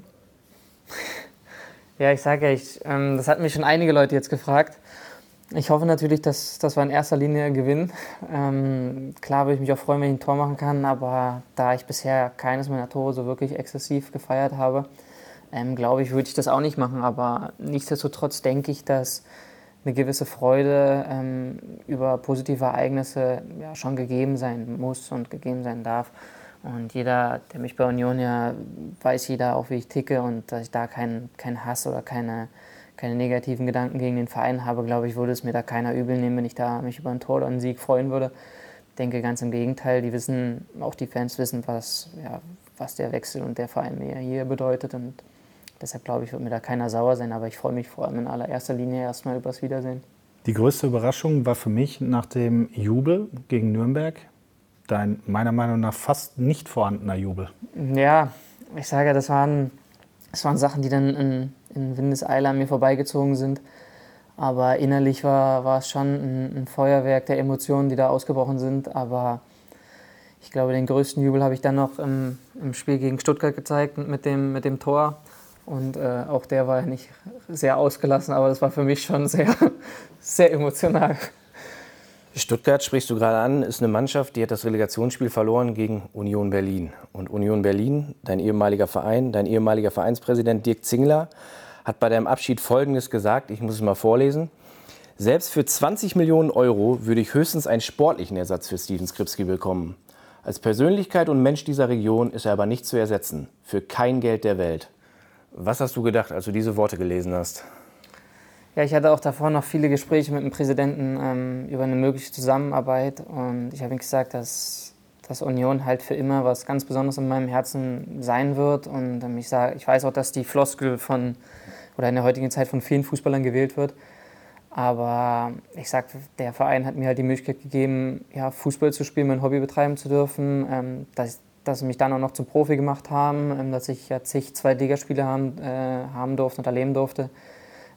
Ja, ich sage ja, ähm, das hatten mich schon einige Leute jetzt gefragt. Ich hoffe natürlich, dass, dass wir in erster Linie gewinnen. Ähm, klar würde ich mich auch freuen, wenn ich ein Tor machen kann, aber da ich bisher keines meiner Tore so wirklich exzessiv gefeiert habe, ähm, glaube ich, würde ich das auch nicht machen. Aber nichtsdestotrotz denke ich, dass eine gewisse Freude ähm, über positive Ereignisse ja, schon gegeben sein muss und gegeben sein darf. Und jeder, der mich bei Union ja weiß, jeder auch, wie ich ticke und dass ich da keinen kein Hass oder keine keine negativen Gedanken gegen den Verein habe, glaube ich, würde es mir da keiner übel nehmen, wenn ich da mich über einen Tor oder einen Sieg freuen würde. Ich denke ganz im Gegenteil, die wissen, auch die Fans wissen, was, ja, was der Wechsel und der Verein mir hier bedeutet. Und deshalb glaube ich, wird mir da keiner sauer sein, aber ich freue mich vor allem in allererster Linie erstmal über das Wiedersehen. Die größte Überraschung war für mich nach dem Jubel gegen Nürnberg dein meiner Meinung nach fast nicht vorhandener Jubel. Ja, ich sage, das waren, das waren Sachen, die dann in, in Windeseile an mir vorbeigezogen sind. Aber innerlich war, war es schon ein, ein, Feuerwerk der Emotionen, die da ausgebrochen sind. Aber ich glaube, den größten Jubel habe ich dann noch im, im Spiel gegen Stuttgart gezeigt mit dem, mit dem Tor. Und äh, auch der war ja nicht sehr ausgelassen, aber das war für mich schon sehr, sehr emotional. Stuttgart sprichst du gerade an, ist eine Mannschaft, die hat das Relegationsspiel verloren gegen Union Berlin. Und Union Berlin, dein ehemaliger Verein, dein ehemaliger Vereinspräsident Dirk Zingler, hat bei deinem Abschied Folgendes gesagt, ich muss es mal vorlesen. Selbst für 20 Millionen Euro würde ich höchstens einen sportlichen Ersatz für Steven Skripski bekommen. Als Persönlichkeit und Mensch dieser Region ist er aber nicht zu ersetzen. Für kein Geld der Welt. Was hast du gedacht, als du diese Worte gelesen hast? Ja, ich hatte auch davor noch viele Gespräche mit dem Präsidenten ähm, über eine mögliche Zusammenarbeit. Und ich habe ihm gesagt, dass, dass Union halt für immer was ganz Besonderes in meinem Herzen sein wird. Und ähm, ich, sag, ich weiß auch, dass die Floskel von oder in der heutigen Zeit von vielen Fußballern gewählt wird. Aber ich sag, der Verein hat mir halt die Möglichkeit gegeben, ja, Fußball zu spielen, mein Hobby betreiben zu dürfen. Ähm, dass, dass sie mich dann auch noch zum Profi gemacht haben, ähm, dass ich ja zig Zweitligaspiele haben, äh, haben durfte und erleben durfte.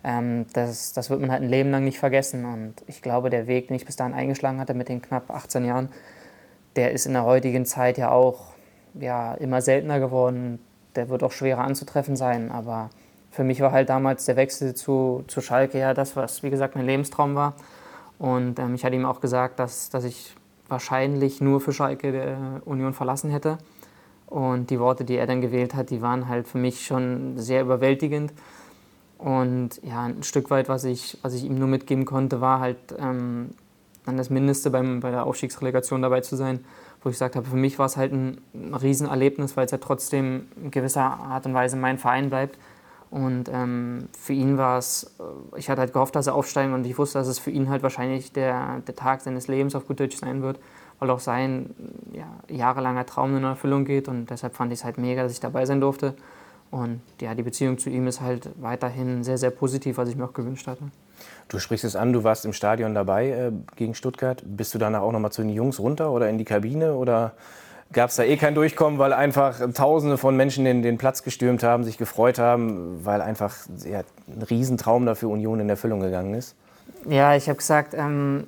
Ähm, das, das wird man halt ein Leben lang nicht vergessen. Und ich glaube, der Weg, den ich bis dahin eingeschlagen hatte mit den knapp 18 Jahren, der ist in der heutigen Zeit ja auch ja, immer seltener geworden. Der wird auch schwerer anzutreffen sein. Aber für mich war halt damals der Wechsel zu, zu Schalke ja das, was, wie gesagt, mein Lebenstraum war. Und ähm, ich hatte ihm auch gesagt, dass, dass ich wahrscheinlich nur für Schalke der Union verlassen hätte. Und die Worte, die er dann gewählt hat, die waren halt für mich schon sehr überwältigend. Und ja, ein Stück weit, was ich, was ich ihm nur mitgeben konnte, war halt ähm, dann das Mindeste beim, bei der Aufstiegsrelegation dabei zu sein, wo ich gesagt habe, für mich war es halt ein Riesenerlebnis, weil es ja trotzdem in gewisser Art und Weise mein Verein bleibt. Und ähm, für ihn war es, äh, ich hatte halt gehofft, dass er aufsteigen und ich wusste, dass es für ihn halt wahrscheinlich der, der Tag seines Lebens auf gut Deutsch sein wird, weil auch sein ja, jahrelanger Traum in Erfüllung geht und deshalb fand ich es halt mega, dass ich dabei sein durfte. Und ja, die Beziehung zu ihm ist halt weiterhin sehr, sehr positiv, was ich mir auch gewünscht hatte. Du sprichst es an, du warst im Stadion dabei äh, gegen Stuttgart. Bist du danach auch noch mal zu den Jungs runter oder in die Kabine oder gab es da eh kein Durchkommen, weil einfach Tausende von Menschen den, den Platz gestürmt haben, sich gefreut haben, weil einfach ja, ein Riesentraum da für Union in Erfüllung gegangen ist? Ja, ich habe gesagt, ähm,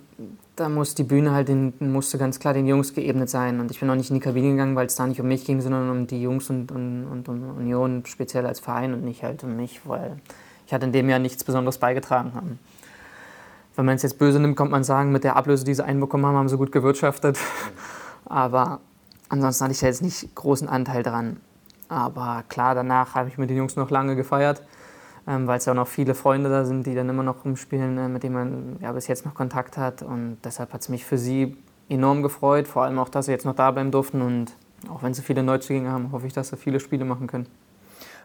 da muss die Bühne halt, den, musste ganz klar den Jungs geebnet sein. Und ich bin noch nicht in die Kabine gegangen, weil es da nicht um mich ging, sondern um die Jungs und, und, und um Union speziell als Verein und nicht halt um mich, weil ich hatte in dem Jahr nichts Besonderes beigetragen haben. Wenn man es jetzt böse nimmt, kommt man sagen, mit der Ablöse, die sie einbekommen haben, haben sie gut gewirtschaftet. Aber ansonsten hatte ich da jetzt nicht großen Anteil dran. Aber klar, danach habe ich mit den Jungs noch lange gefeiert, ähm, weil es ja auch noch viele Freunde da sind, die dann immer noch rumspielen, äh, mit denen man ja, bis jetzt noch Kontakt hat. Und deshalb hat es mich für sie enorm gefreut, vor allem auch, dass sie jetzt noch da bleiben durften. Und auch wenn sie viele Neuzugänge haben, hoffe ich, dass sie viele Spiele machen können.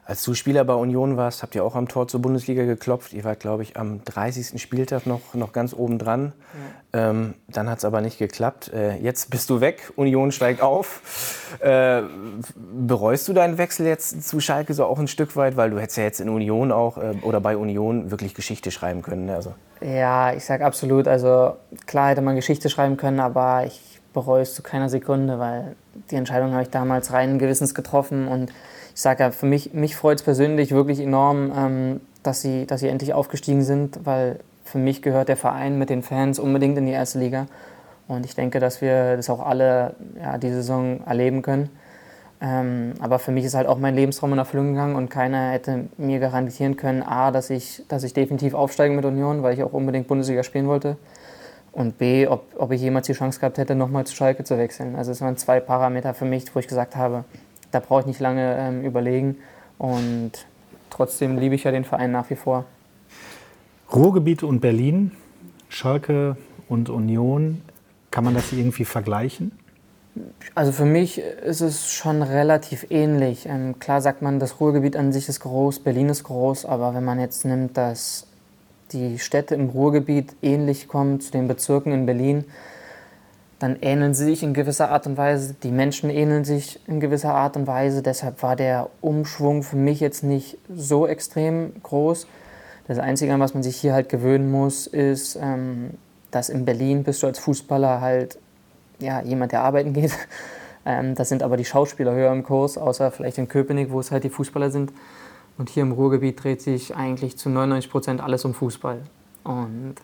Als du Spieler bei Union warst, habt ihr auch am Tor zur Bundesliga geklopft. Ihr wart, glaube ich, am 30. Spieltag noch, noch ganz oben dran. Ja. Ähm, dann hat es aber nicht geklappt. Äh, jetzt bist du weg, Union steigt auf. Äh, bereust du deinen Wechsel jetzt zu Schalke so auch ein Stück weit? Weil du hättest ja jetzt in Union auch äh, oder bei Union wirklich Geschichte schreiben können. Ne? Also. Ja, ich sage absolut. Also klar hätte man Geschichte schreiben können, aber ich bereue es zu keiner Sekunde, weil die Entscheidung habe ich damals rein gewissens getroffen und ich sage ja, für mich, mich freut es persönlich wirklich enorm, ähm, dass, sie, dass sie endlich aufgestiegen sind, weil für mich gehört der Verein mit den Fans unbedingt in die erste Liga. Und ich denke, dass wir das auch alle ja, die Saison erleben können. Ähm, aber für mich ist halt auch mein Lebenstraum in Erfüllung gegangen und keiner hätte mir garantieren können, A, dass ich, dass ich definitiv aufsteige mit Union, weil ich auch unbedingt Bundesliga spielen wollte. Und B, ob, ob ich jemals die Chance gehabt hätte, nochmal zu Schalke zu wechseln. Also es waren zwei Parameter für mich, wo ich gesagt habe, da brauche ich nicht lange ähm, überlegen. Und trotzdem liebe ich ja den Verein nach wie vor. Ruhrgebiet und Berlin, Schalke und Union, kann man das irgendwie vergleichen? Also für mich ist es schon relativ ähnlich. Ähm, klar sagt man, das Ruhrgebiet an sich ist groß, Berlin ist groß, aber wenn man jetzt nimmt, dass die Städte im Ruhrgebiet ähnlich kommen zu den Bezirken in Berlin, dann ähneln sie sich in gewisser Art und Weise, die Menschen ähneln sich in gewisser Art und Weise. Deshalb war der Umschwung für mich jetzt nicht so extrem groß. Das Einzige, an was man sich hier halt gewöhnen muss, ist, ähm, dass in Berlin bist du als Fußballer halt ja, jemand, der arbeiten geht. Ähm, das sind aber die Schauspieler höher im Kurs, außer vielleicht in Köpenick, wo es halt die Fußballer sind. Und hier im Ruhrgebiet dreht sich eigentlich zu 99 Prozent alles um Fußball. Und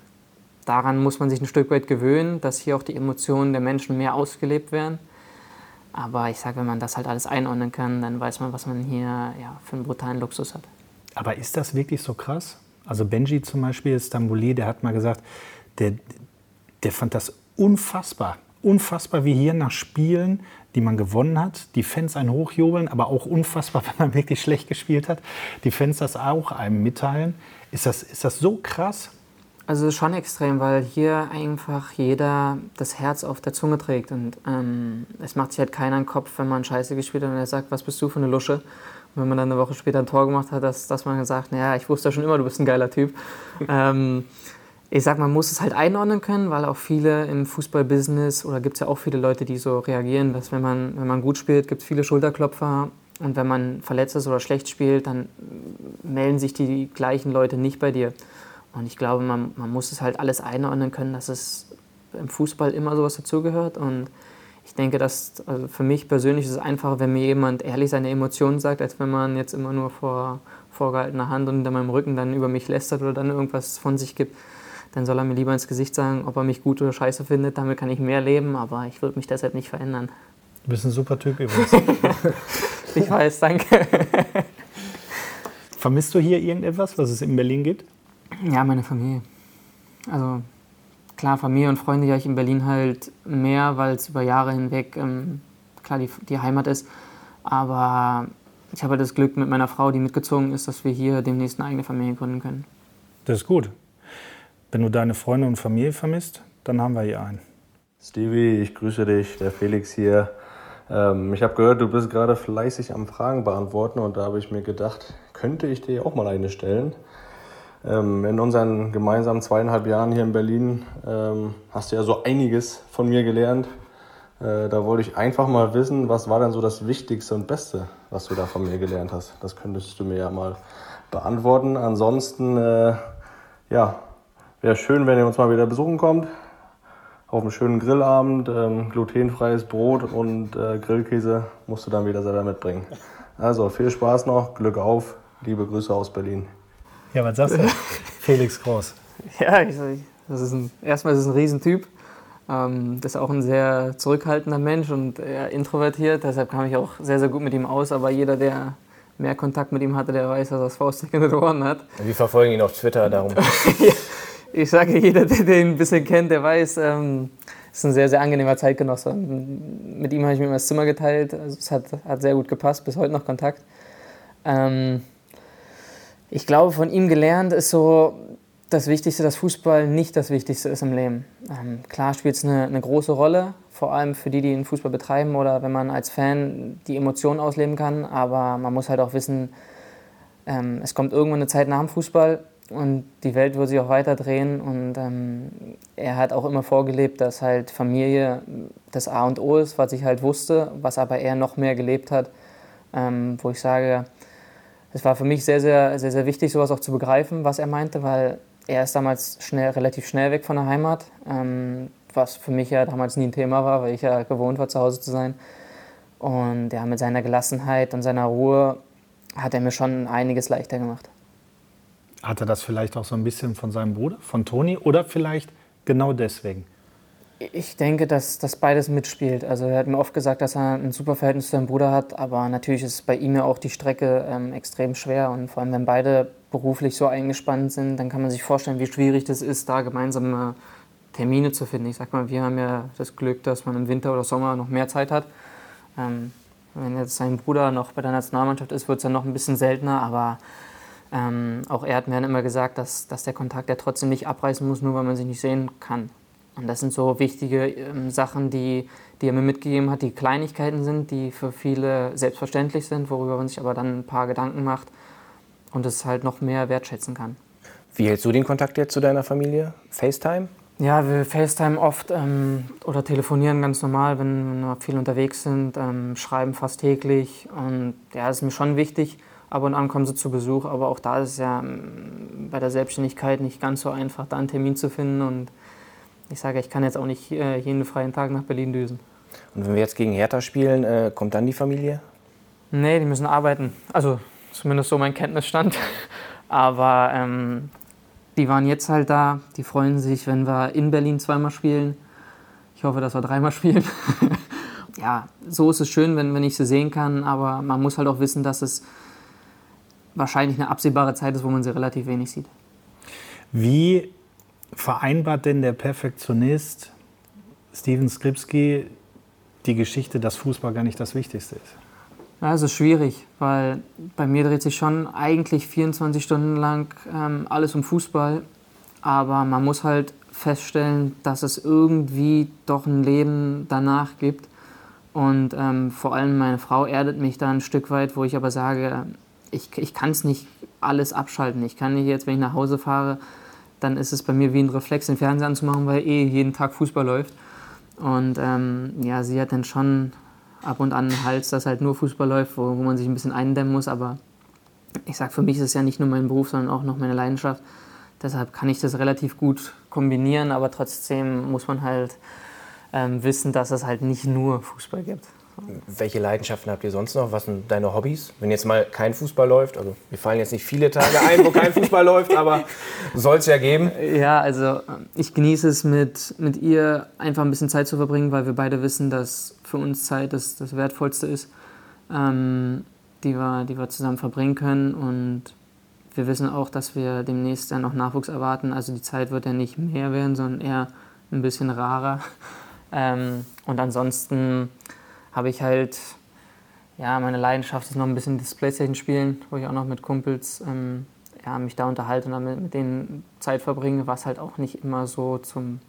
daran muss man sich ein Stück weit gewöhnen, dass hier auch die Emotionen der Menschen mehr ausgelebt werden. Aber ich sage, wenn man das halt alles einordnen kann, dann weiß man, was man hier ja, für einen brutalen Luxus hat. Aber ist das wirklich so krass? Also Benji zum Beispiel, Istanbuli, der hat mal gesagt, der, der fand das unfassbar. Unfassbar, wie hier nach Spielen, die man gewonnen hat, die Fans einen hochjubeln, aber auch unfassbar, wenn man wirklich schlecht gespielt hat, die Fans das auch einem mitteilen. Ist das, ist das so krass? Also schon extrem, weil hier einfach jeder das Herz auf der Zunge trägt. Und ähm, es macht sich halt keiner einen Kopf, wenn man Scheiße gespielt hat und er sagt, was bist du für eine Lusche? Und wenn man dann eine Woche später ein Tor gemacht hat, dass, dass man sagt, naja, ich wusste schon immer, du bist ein geiler Typ. ähm, ich sag, man muss es halt einordnen können, weil auch viele im Fußballbusiness oder gibt es ja auch viele Leute, die so reagieren, dass wenn man, wenn man gut spielt, gibt es viele Schulterklopfer und wenn man verletzt ist oder schlecht spielt, dann melden sich die gleichen Leute nicht bei dir. Und ich glaube, man, man muss es halt alles einordnen können, dass es im Fußball immer sowas dazugehört. Und ich denke, dass also für mich persönlich ist es einfacher, wenn mir jemand ehrlich seine Emotionen sagt, als wenn man jetzt immer nur vor vorgehaltener Hand und hinter meinem Rücken dann über mich lästert oder dann irgendwas von sich gibt. Dann soll er mir lieber ins Gesicht sagen, ob er mich gut oder scheiße findet. Damit kann ich mehr leben, aber ich würde mich deshalb nicht verändern. Du bist ein super Typ übrigens. ich weiß, danke. Vermisst du hier irgendetwas, was es in Berlin gibt? Ja, meine Familie. Also klar, Familie und Freunde ja ich in Berlin halt mehr, weil es über Jahre hinweg ähm, klar die, die Heimat ist. Aber ich habe das Glück mit meiner Frau, die mitgezogen ist, dass wir hier demnächst eine eigene Familie gründen können. Das ist gut. Wenn du deine Freunde und Familie vermisst, dann haben wir hier einen. Stevie, ich grüße dich, der Felix hier. Ähm, ich habe gehört, du bist gerade fleißig am Fragen beantworten und da habe ich mir gedacht, könnte ich dir auch mal eine stellen. Ähm, in unseren gemeinsamen zweieinhalb Jahren hier in Berlin ähm, hast du ja so einiges von mir gelernt. Äh, da wollte ich einfach mal wissen, was war denn so das Wichtigste und Beste, was du da von mir gelernt hast. Das könntest du mir ja mal beantworten. Ansonsten, äh, ja, wäre schön, wenn ihr uns mal wieder besuchen kommt. Auf einem schönen Grillabend, ähm, glutenfreies Brot und äh, Grillkäse musst du dann wieder selber mitbringen. Also viel Spaß noch, Glück auf, liebe Grüße aus Berlin. Ja, was sagst du? Felix Groß. Ja, ich, das ist ein, erstmal ist es ein Riesentyp. Ähm, das ist auch ein sehr zurückhaltender Mensch und eher introvertiert. Deshalb kam ich auch sehr, sehr gut mit ihm aus. Aber jeder, der mehr Kontakt mit ihm hatte, der weiß, dass er das Faustdick in den Ohren hat. Wir verfolgen ihn auf Twitter darum. ich sage, jeder, der den ein bisschen kennt, der weiß, ähm, ist ein sehr, sehr angenehmer Zeitgenosse. Mit ihm habe ich mir immer das Zimmer geteilt. Also es hat, hat sehr gut gepasst, bis heute noch Kontakt. Ähm, ich glaube, von ihm gelernt ist so das Wichtigste, dass Fußball nicht das Wichtigste ist im Leben. Ähm, klar spielt es eine, eine, große Rolle, vor allem für die, die den Fußball betreiben oder wenn man als Fan die Emotionen ausleben kann. Aber man muss halt auch wissen, ähm, es kommt irgendwann eine Zeit nach dem Fußball und die Welt wird sich auch weiter drehen. Und ähm, er hat auch immer vorgelebt, dass halt Familie das A und O ist, was ich halt wusste, was aber er noch mehr gelebt hat, ähm, wo ich sage, es war für mich sehr, sehr, sehr, sehr wichtig, sowas auch zu begreifen, was er meinte, weil er ist damals schnell, relativ schnell weg von der Heimat, ähm, was für mich ja damals nie ein Thema war, weil ich ja gewohnt war, zu Hause zu sein. Und ja, mit seiner Gelassenheit und seiner Ruhe hat er mir schon einiges leichter gemacht. Hat er das vielleicht auch so ein bisschen von seinem Bruder, von Toni, oder vielleicht genau deswegen? Ich denke, dass das beides mitspielt. Also er hat mir oft gesagt, dass er ein super Verhältnis zu seinem Bruder hat, aber natürlich ist bei ihm ja auch die Strecke ähm, extrem schwer und vor allem, wenn beide beruflich so eingespannt sind, dann kann man sich vorstellen, wie schwierig das ist, da gemeinsame Termine zu finden. Ich sag mal, wir haben ja das Glück, dass man im Winter oder Sommer noch mehr Zeit hat. Ähm, wenn jetzt sein Bruder noch bei der Nationalmannschaft ist, wird es dann noch ein bisschen seltener, aber ähm, auch er hat mir dann immer gesagt, dass, dass der Kontakt ja trotzdem nicht abreißen muss, nur weil man sich nicht sehen kann. Und das sind so wichtige ähm, Sachen, die, die er mir mitgegeben hat, die Kleinigkeiten sind, die für viele selbstverständlich sind, worüber man sich aber dann ein paar Gedanken macht und es halt noch mehr wertschätzen kann. Wie hältst du den Kontakt jetzt zu deiner Familie? FaceTime? Ja, wir FaceTime oft ähm, oder telefonieren ganz normal, wenn wir viel unterwegs sind, ähm, schreiben fast täglich. Und ja, es ist mir schon wichtig. Ab und an kommen sie zu Besuch, aber auch da ist es ja ähm, bei der Selbstständigkeit nicht ganz so einfach, da einen Termin zu finden. Und ich sage, ich kann jetzt auch nicht äh, jeden freien Tag nach Berlin düsen. Und wenn wir jetzt gegen Hertha spielen, äh, kommt dann die Familie? Nee, die müssen arbeiten. Also zumindest so mein Kenntnisstand. Aber ähm, die waren jetzt halt da. Die freuen sich, wenn wir in Berlin zweimal spielen. Ich hoffe, dass wir dreimal spielen. ja, so ist es schön, wenn, wenn ich sie sehen kann. Aber man muss halt auch wissen, dass es wahrscheinlich eine absehbare Zeit ist, wo man sie relativ wenig sieht. Wie vereinbart denn der Perfektionist Steven Skripski die Geschichte, dass Fußball gar nicht das Wichtigste ist? Ja, es ist schwierig, weil bei mir dreht sich schon eigentlich 24 Stunden lang ähm, alles um Fußball. Aber man muss halt feststellen, dass es irgendwie doch ein Leben danach gibt. Und ähm, vor allem meine Frau erdet mich da ein Stück weit, wo ich aber sage, ich, ich kann es nicht alles abschalten. Ich kann nicht jetzt, wenn ich nach Hause fahre, dann ist es bei mir wie ein Reflex, den Fernseher anzumachen, weil eh jeden Tag Fußball läuft. Und ähm, ja, sie hat dann schon ab und an einen Hals, dass halt nur Fußball läuft, wo, wo man sich ein bisschen eindämmen muss. Aber ich sag, für mich ist es ja nicht nur mein Beruf, sondern auch noch meine Leidenschaft. Deshalb kann ich das relativ gut kombinieren, aber trotzdem muss man halt ähm, wissen, dass es halt nicht nur Fußball gibt. Welche Leidenschaften habt ihr sonst noch? Was sind deine Hobbys? Wenn jetzt mal kein Fußball läuft, also mir fallen jetzt nicht viele Tage ein, wo kein Fußball läuft, aber soll es ja geben. Ja, also ich genieße es mit, mit ihr einfach ein bisschen Zeit zu verbringen, weil wir beide wissen, dass für uns Zeit das, das Wertvollste ist, ähm, die, wir, die wir zusammen verbringen können. Und wir wissen auch, dass wir demnächst dann noch Nachwuchs erwarten. Also die Zeit wird ja nicht mehr werden, sondern eher ein bisschen rarer. Ähm, und ansonsten habe ich halt, ja, meine Leidenschaft ist noch ein bisschen das Playstation spielen, wo ich auch noch mit Kumpels ähm, ja, mich da unterhalte und damit mit denen Zeit verbringe, was halt auch nicht immer so zum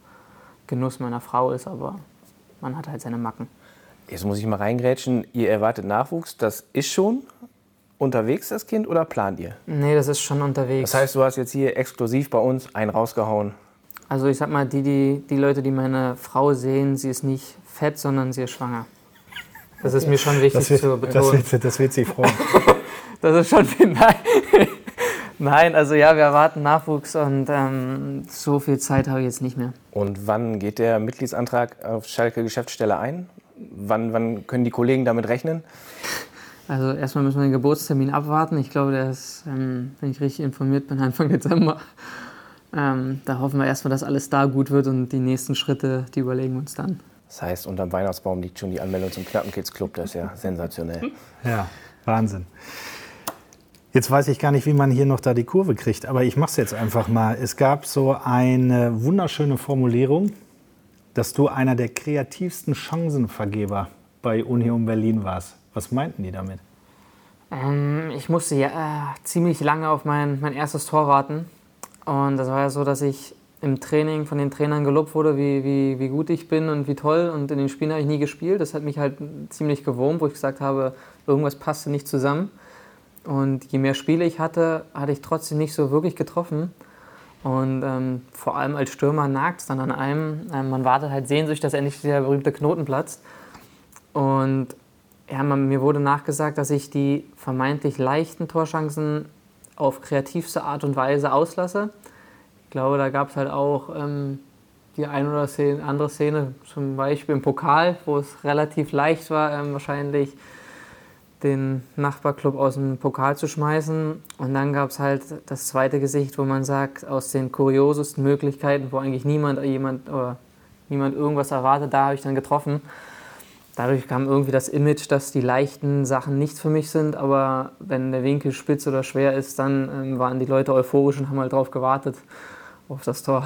Genuss meiner Frau ist, aber man hat halt seine Macken. Jetzt muss ich mal reingrätschen. Ihr erwartet Nachwuchs, das ist schon unterwegs, das Kind, oder plant ihr? Nee, das ist schon unterwegs. Das heißt, du hast jetzt hier exklusiv bei uns einen rausgehauen. Also ich sag mal, die, die, die Leute, die meine Frau sehen, sie ist nicht fett, sondern sie ist schwanger. Das ist mir schon wichtig Das wird, zu das, betonen. wird, das wird sie freuen. Das ist schon viel. Nein. Nein, also ja, wir erwarten Nachwuchs und ähm, so viel Zeit habe ich jetzt nicht mehr. Und wann geht der Mitgliedsantrag auf Schalke Geschäftsstelle ein? Wann, wann können die Kollegen damit rechnen? Also erstmal müssen wir den Geburtstermin abwarten. Ich glaube, der ist, ähm, wenn ich richtig informiert bin, Anfang Dezember. Ähm, da hoffen wir erstmal, dass alles da gut wird und die nächsten Schritte, die überlegen wir uns dann. Das heißt, unterm Weihnachtsbaum liegt schon die Anmeldung zum Knappenkids Club. Das ist ja sensationell. Ja, Wahnsinn. Jetzt weiß ich gar nicht, wie man hier noch da die Kurve kriegt, aber ich mache es jetzt einfach mal. Es gab so eine wunderschöne Formulierung, dass du einer der kreativsten Chancenvergeber bei Union Berlin warst. Was meinten die damit? Ähm, ich musste ja äh, ziemlich lange auf mein, mein erstes Tor warten. Und das war ja so, dass ich im Training von den Trainern gelobt wurde, wie, wie, wie gut ich bin und wie toll. Und in den Spielen habe ich nie gespielt. Das hat mich halt ziemlich gewurmt, wo ich gesagt habe, irgendwas passte nicht zusammen. Und je mehr Spiele ich hatte, hatte ich trotzdem nicht so wirklich getroffen. Und ähm, vor allem als Stürmer nagt es dann an einem. Ähm, man wartet halt sehnsüchtig, dass endlich der berühmte Knoten platzt. Und ja, man, mir wurde nachgesagt, dass ich die vermeintlich leichten Torchancen auf kreativste Art und Weise auslasse. Ich glaube, da gab es halt auch ähm, die ein oder Szene, andere Szene, zum Beispiel im Pokal, wo es relativ leicht war, ähm, wahrscheinlich den Nachbarclub aus dem Pokal zu schmeißen. Und dann gab es halt das zweite Gesicht, wo man sagt, aus den kuriosesten Möglichkeiten, wo eigentlich niemand, jemand, oder niemand irgendwas erwartet, da habe ich dann getroffen. Dadurch kam irgendwie das Image, dass die leichten Sachen nichts für mich sind, aber wenn der Winkel spitz oder schwer ist, dann ähm, waren die Leute euphorisch und haben halt drauf gewartet, auf das Tor.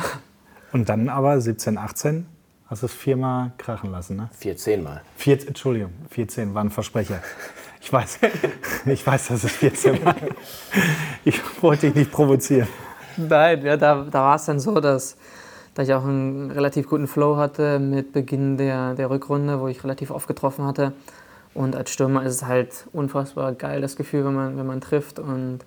Und dann aber 17, 18 hast du es viermal krachen lassen, ne? Vier, zehnmal. Vier, Entschuldigung, 14 war ein Versprecher. Ich weiß, ich weiß, dass es 14 war. Ich wollte dich nicht provozieren. Nein, ja, da, da war es dann so, dass, dass ich auch einen relativ guten Flow hatte mit Beginn der, der Rückrunde, wo ich relativ oft getroffen hatte. Und als Stürmer ist es halt unfassbar geil, das Gefühl, wenn man, wenn man trifft. Und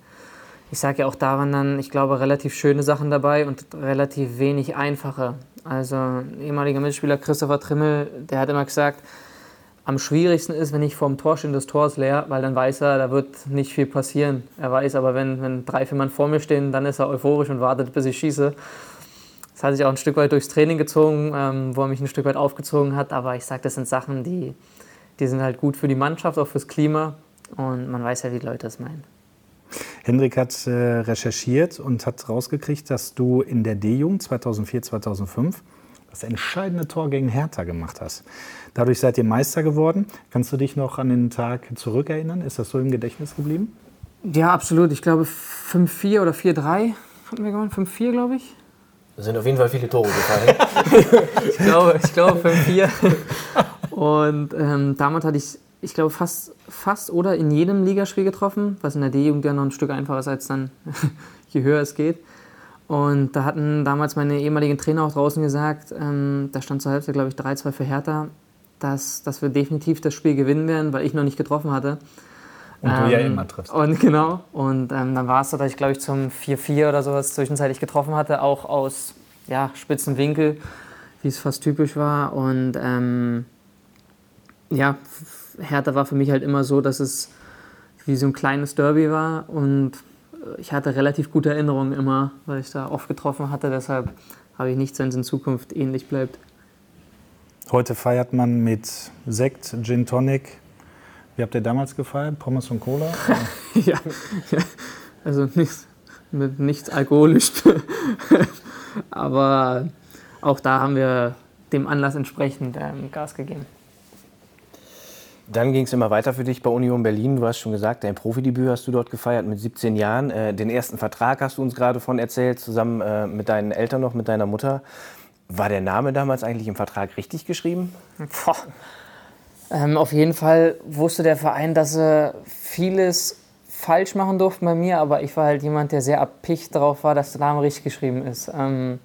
ich sage ja auch, da waren dann, ich glaube, relativ schöne Sachen dabei und relativ wenig einfache. Also ein ehemaliger Mitspieler Christopher Trimmel, der hat immer gesagt, am schwierigsten ist, wenn ich vorm Tor stehe das Tor ist leer, weil dann weiß er, da wird nicht viel passieren. Er weiß aber, wenn, wenn drei, vier Mann vor mir stehen, dann ist er euphorisch und wartet, bis ich schieße. Das hat sich auch ein Stück weit durchs Training gezogen, ähm, wo er mich ein Stück weit aufgezogen hat. Aber ich sage, das sind Sachen, die, die sind halt gut für die Mannschaft, auch fürs Klima. Und man weiß ja, wie die Leute das meinen. Hendrik hat äh, recherchiert und hat rausgekriegt, dass du in der D-Jugend 2004, 2005 das entscheidende Tor gegen Hertha gemacht hast. Dadurch seid ihr Meister geworden. Kannst du dich noch an den Tag zurückerinnern? Ist das so im Gedächtnis geblieben? Ja, absolut. Ich glaube 5-4 oder 4-3 hatten wir gewonnen. 5-4, glaube ich. Da sind auf jeden Fall viele Tore gefallen. Ich glaube, ich glaube 5-4. Und ähm, damit hatte ich, ich glaube, fast, fast oder in jedem Ligaspiel getroffen, was in der D-Jugend ja noch ein Stück einfacher ist als dann, je höher es geht. Und da hatten damals meine ehemaligen Trainer auch draußen gesagt, ähm, da stand zur Halbzeit, glaube ich, 3-2 für Hertha, dass, dass wir definitiv das Spiel gewinnen werden, weil ich noch nicht getroffen hatte. Und du ja Ähm, immer triffst. Und genau. Und ähm, dann war es so, dass ich, glaube ich, zum 4-4 oder sowas zwischenzeitlich getroffen hatte, auch aus ja, spitzen Winkel, wie es fast typisch war. Und ähm, ja, Hertha war für mich halt immer so, dass es wie so ein kleines Derby war. Und äh, ich hatte relativ gute Erinnerungen immer, weil ich da oft getroffen hatte. Deshalb habe ich nichts, wenn es in Zukunft ähnlich bleibt. Heute feiert man mit Sekt, Gin Tonic. Wie habt ihr damals gefeiert? Pommes und Cola? ja, ja, also nichts, mit nichts alkoholisch. Aber auch da haben wir dem Anlass entsprechend ähm, Gas gegeben. Dann ging es immer weiter für dich bei Union Berlin. Du hast schon gesagt, dein Profidebüt hast du dort gefeiert mit 17 Jahren. Äh, den ersten Vertrag hast du uns gerade von erzählt, zusammen äh, mit deinen Eltern noch, mit deiner Mutter. War der Name damals eigentlich im Vertrag richtig geschrieben? Ähm, auf jeden Fall wusste der Verein, dass sie vieles falsch machen durften bei mir, aber ich war halt jemand, der sehr erpicht darauf war, dass der Name richtig geschrieben ist. Ähm,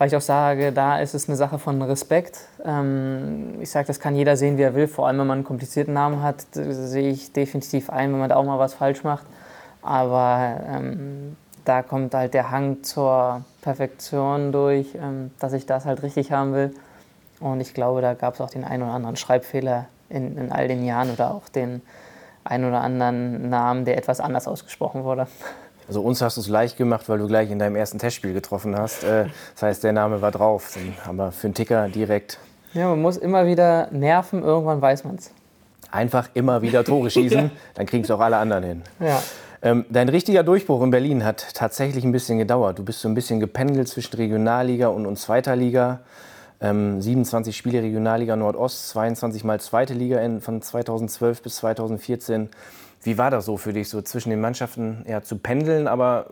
weil ich auch sage, da ist es eine Sache von Respekt. Ähm, ich sage, das kann jeder sehen, wie er will. Vor allem, wenn man einen komplizierten Namen hat, sehe ich definitiv ein, wenn man da auch mal was falsch macht. Aber ähm, da kommt halt der Hang zur Perfektion durch, ähm, dass ich das halt richtig haben will. Und ich glaube, da gab es auch den einen oder anderen Schreibfehler in, in all den Jahren oder auch den einen oder anderen Namen, der etwas anders ausgesprochen wurde. Also uns hast du es leicht gemacht, weil du gleich in deinem ersten Testspiel getroffen hast. Äh, das heißt, der Name war drauf. Aber für einen Ticker direkt. Ja, man muss immer wieder nerven, irgendwann weiß man es. Einfach immer wieder Tore schießen, ja. dann kriegen es auch alle anderen hin. Ja. Ähm, dein richtiger Durchbruch in Berlin hat tatsächlich ein bisschen gedauert. Du bist so ein bisschen gependelt zwischen Regionalliga und, und zweiter Liga. Ähm, 27 Spiele Regionalliga Nordost, 22 mal zweite Liga in, von 2012 bis 2014. Wie war das so für dich, so zwischen den Mannschaften ja, zu pendeln, aber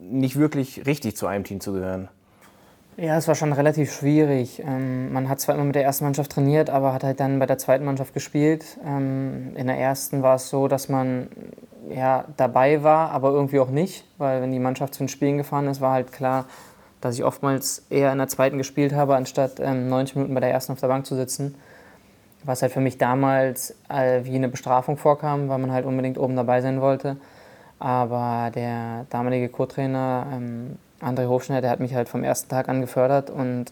nicht wirklich richtig zu einem Team zu gehören? Ja, es war schon relativ schwierig. Ähm, man hat zwar immer mit der ersten Mannschaft trainiert, aber hat halt dann bei der zweiten Mannschaft gespielt. Ähm, in der ersten war es so, dass man ja, dabei war, aber irgendwie auch nicht, weil wenn die Mannschaft zu den Spielen gefahren ist, war halt klar, dass ich oftmals eher in der zweiten gespielt habe, anstatt ähm, 90 Minuten bei der ersten auf der Bank zu sitzen was halt für mich damals äh, wie eine Bestrafung vorkam, weil man halt unbedingt oben dabei sein wollte. Aber der damalige Co-Trainer ähm, André Hofschneider, der hat mich halt vom ersten Tag an gefördert und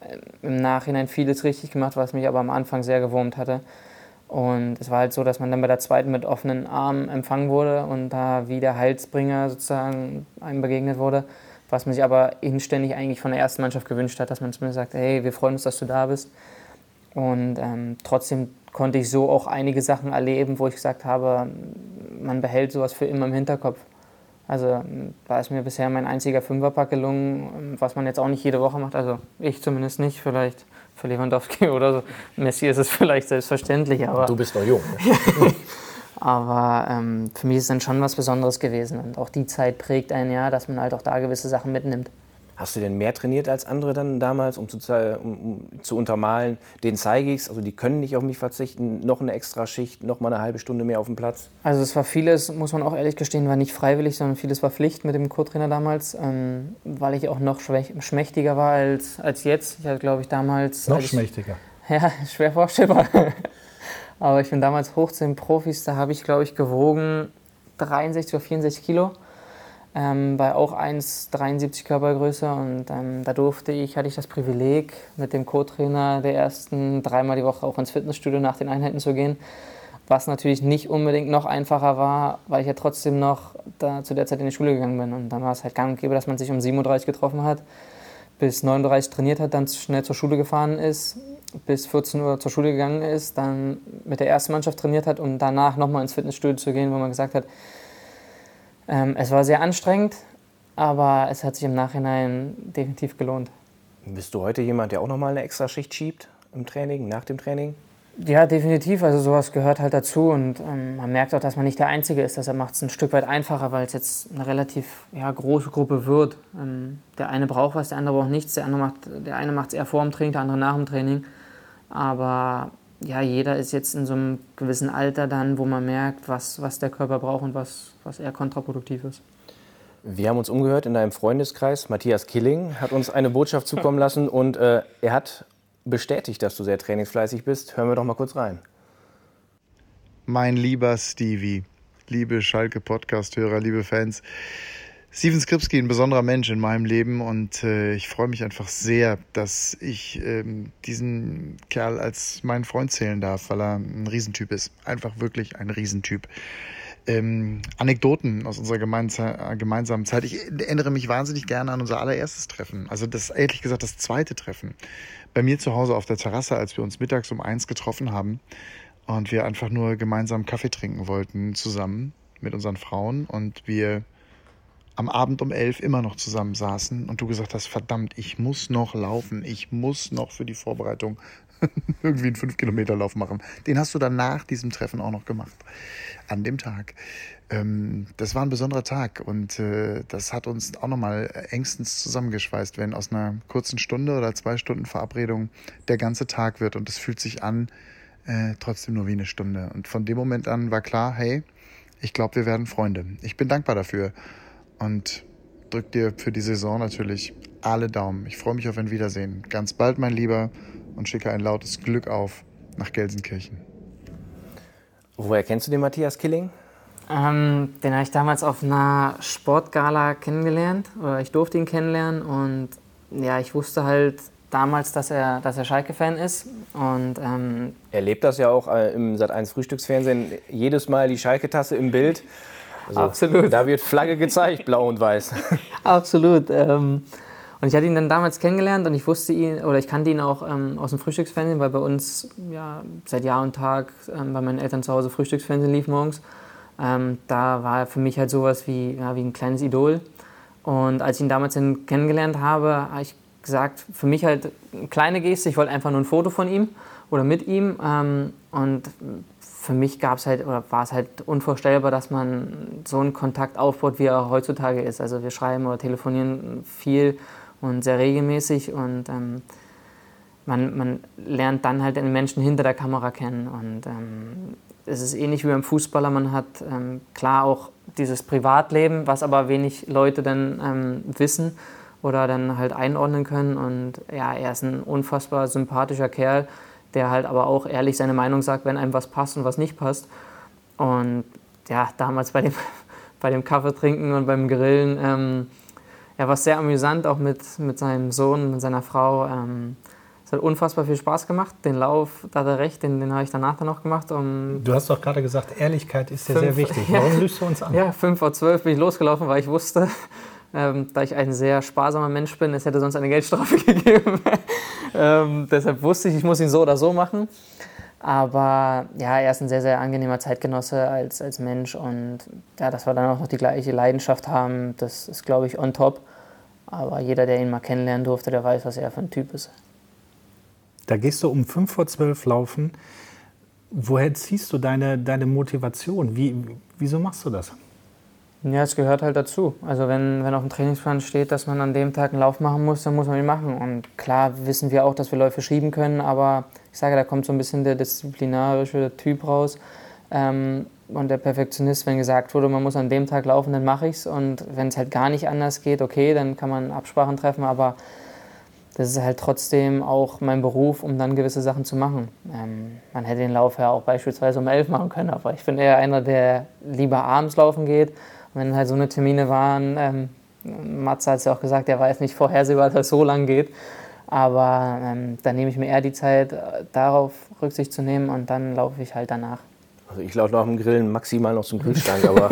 äh, im Nachhinein vieles richtig gemacht, was mich aber am Anfang sehr gewurmt hatte. Und es war halt so, dass man dann bei der zweiten mit offenen Armen empfangen wurde und da wie der Heilsbringer sozusagen einem begegnet wurde, was man sich aber inständig eigentlich von der ersten Mannschaft gewünscht hat, dass man zumindest sagt, hey, wir freuen uns, dass du da bist. Und ähm, trotzdem konnte ich so auch einige Sachen erleben, wo ich gesagt habe, man behält sowas für immer im Hinterkopf. Also da ist mir bisher mein einziger Fünferpack gelungen, was man jetzt auch nicht jede Woche macht. Also ich zumindest nicht, vielleicht für Lewandowski oder so. Messi ist es vielleicht selbstverständlich, aber... Du bist noch jung. aber ähm, für mich ist es dann schon was Besonderes gewesen. Und auch die Zeit prägt einen ja, dass man halt auch da gewisse Sachen mitnimmt. Hast du denn mehr trainiert als andere dann damals, um zu, um, um zu untermalen, den zeige ich also die können nicht auf mich verzichten, noch eine extra Schicht, noch mal eine halbe Stunde mehr auf dem Platz? Also es war vieles, muss man auch ehrlich gestehen, war nicht freiwillig, sondern vieles war Pflicht mit dem Co-Trainer damals, ähm, weil ich auch noch schmächtiger war als, als jetzt. Ich hatte, glaube ich, damals... Noch schmächtiger? ja, schwer vorstellbar. Aber ich bin damals hoch zu den Profis, da habe ich, glaube ich, gewogen 63 oder 64 Kilo ähm, bei auch 1,73 Körpergröße und ähm, da durfte ich, hatte ich das Privileg, mit dem Co-Trainer der ersten dreimal die Woche auch ins Fitnessstudio nach den Einheiten zu gehen, was natürlich nicht unbedingt noch einfacher war, weil ich ja trotzdem noch da zu der Zeit in die Schule gegangen bin. Und dann war es halt gang und gäbe, dass man sich um 37 getroffen hat, bis 39 trainiert hat, dann schnell zur Schule gefahren ist, bis 14 Uhr zur Schule gegangen ist, dann mit der ersten Mannschaft trainiert hat und danach nochmal ins Fitnessstudio zu gehen, wo man gesagt hat, ähm, es war sehr anstrengend, aber es hat sich im Nachhinein definitiv gelohnt. Bist du heute jemand, der auch nochmal eine extra Schicht schiebt im Training, nach dem Training? Ja, definitiv. Also sowas gehört halt dazu und ähm, man merkt auch, dass man nicht der Einzige ist. Das macht es ein Stück weit einfacher, weil es jetzt eine relativ ja, große Gruppe wird. Ähm, der eine braucht was, der andere braucht nichts. Der, andere macht, der eine macht es eher vor dem Training, der andere nach dem Training. Aber ja, jeder ist jetzt in so einem gewissen Alter dann, wo man merkt, was, was der Körper braucht und was, was eher kontraproduktiv ist. Wir haben uns umgehört in deinem Freundeskreis. Matthias Killing hat uns eine Botschaft zukommen lassen und äh, er hat bestätigt, dass du sehr trainingsfleißig bist. Hören wir doch mal kurz rein. Mein lieber Stevie, liebe Schalke Podcast-Hörer, liebe Fans. Steven Skripski, ein besonderer Mensch in meinem Leben und äh, ich freue mich einfach sehr, dass ich ähm, diesen Kerl als meinen Freund zählen darf, weil er ein Riesentyp ist. Einfach wirklich ein Riesentyp. ähm, Anekdoten aus unserer gemeinsamen Zeit. Ich erinnere mich wahnsinnig gerne an unser allererstes Treffen. Also das, ehrlich gesagt, das zweite Treffen. Bei mir zu Hause auf der Terrasse, als wir uns mittags um eins getroffen haben und wir einfach nur gemeinsam Kaffee trinken wollten zusammen mit unseren Frauen und wir am Abend um elf immer noch zusammen saßen und du gesagt hast, verdammt, ich muss noch laufen, ich muss noch für die Vorbereitung irgendwie einen 5-Kilometer-Lauf machen. Den hast du dann nach diesem Treffen auch noch gemacht. An dem Tag. Ähm, das war ein besonderer Tag und äh, das hat uns auch nochmal engstens zusammengeschweißt, wenn aus einer kurzen Stunde oder zwei Stunden Verabredung der ganze Tag wird und es fühlt sich an, äh, trotzdem nur wie eine Stunde. Und von dem Moment an war klar, hey, ich glaube, wir werden Freunde. Ich bin dankbar dafür und drück dir für die Saison natürlich alle Daumen. Ich freue mich auf ein Wiedersehen. Ganz bald, mein Lieber, und schicke ein lautes Glück auf nach Gelsenkirchen. Woher kennst du den Matthias Killing? Ähm, den habe ich damals auf einer Sportgala kennengelernt, oder ich durfte ihn kennenlernen und ja, ich wusste halt damals, dass er, dass er Schalke-Fan ist. Und, ähm, er lebt das ja auch äh, im Sat1 Frühstücksfernsehen, jedes Mal die Schalke-Tasse im Bild. Also, Absolut. Da wird Flagge gezeigt, blau und weiß. Absolut. Ähm, und ich hatte ihn dann damals kennengelernt und ich wusste ihn, oder ich kannte ihn auch ähm, aus dem Frühstücksfernsehen, weil bei uns ja, seit Jahr und Tag ähm, bei meinen Eltern zu Hause Frühstücksfernsehen lief morgens. Ähm, da war er für mich halt sowas wie, ja, wie ein kleines Idol. Und als ich ihn damals kennengelernt habe, habe ich gesagt, für mich halt eine kleine Geste, ich wollte einfach nur ein Foto von ihm oder mit ihm. Ähm, und für mich gab es halt, oder war es halt unvorstellbar, dass man so einen Kontakt aufbaut, wie er heutzutage ist. Also wir schreiben oder telefonieren viel und sehr regelmäßig und ähm, man, man lernt dann halt den Menschen hinter der Kamera kennen. Und ähm, es ist ähnlich wie beim Fußballer, man hat ähm, klar auch dieses Privatleben, was aber wenig Leute dann ähm, wissen oder dann halt einordnen können. Und ja, er ist ein unfassbar sympathischer Kerl der halt aber auch ehrlich seine Meinung sagt, wenn einem was passt und was nicht passt. Und ja, damals bei dem, bei dem Kaffee trinken und beim Grillen, ähm, ja, war sehr amüsant, auch mit, mit seinem Sohn, mit seiner Frau. Ähm, es hat unfassbar viel Spaß gemacht. Den Lauf, da hat er recht, den, den habe ich danach dann noch gemacht. Um du hast doch gerade gesagt, Ehrlichkeit ist dir sehr wichtig. Warum ja, lügst du uns an? Ja, fünf vor zwölf bin ich losgelaufen, weil ich wusste, ähm, da ich ein sehr sparsamer Mensch bin, es hätte sonst eine Geldstrafe gegeben. Ähm, deshalb wusste ich, ich muss ihn so oder so machen. Aber ja, er ist ein sehr, sehr angenehmer Zeitgenosse als, als Mensch und ja, dass wir dann auch noch die gleiche Leidenschaft haben, das ist, glaube ich, on top. Aber jeder, der ihn mal kennenlernen durfte, der weiß, was er für ein Typ ist. Da gehst du um 5 vor 12 laufen. Woher ziehst du deine, deine Motivation? Wie, wieso machst du das? Ja, es gehört halt dazu. Also wenn, wenn auf dem Trainingsplan steht, dass man an dem Tag einen Lauf machen muss, dann muss man ihn machen. Und klar wissen wir auch, dass wir Läufe schieben können, aber ich sage, da kommt so ein bisschen der disziplinarische Typ raus. Ähm, und der Perfektionist, wenn gesagt wurde, man muss an dem Tag laufen, dann mache ich es. Und wenn es halt gar nicht anders geht, okay, dann kann man Absprachen treffen, aber das ist halt trotzdem auch mein Beruf, um dann gewisse Sachen zu machen. Ähm, man hätte den Lauf ja auch beispielsweise um elf machen können, aber ich bin eher einer, der lieber abends laufen geht wenn halt so eine Termine waren, ähm, Matze hat es ja auch gesagt, er weiß nicht vorhersehbar, dass es so lang geht. Aber ähm, dann nehme ich mir eher die Zeit, äh, darauf Rücksicht zu nehmen und dann laufe ich halt danach. Also ich laufe nach dem Grillen maximal noch zum Kühlschrank, aber.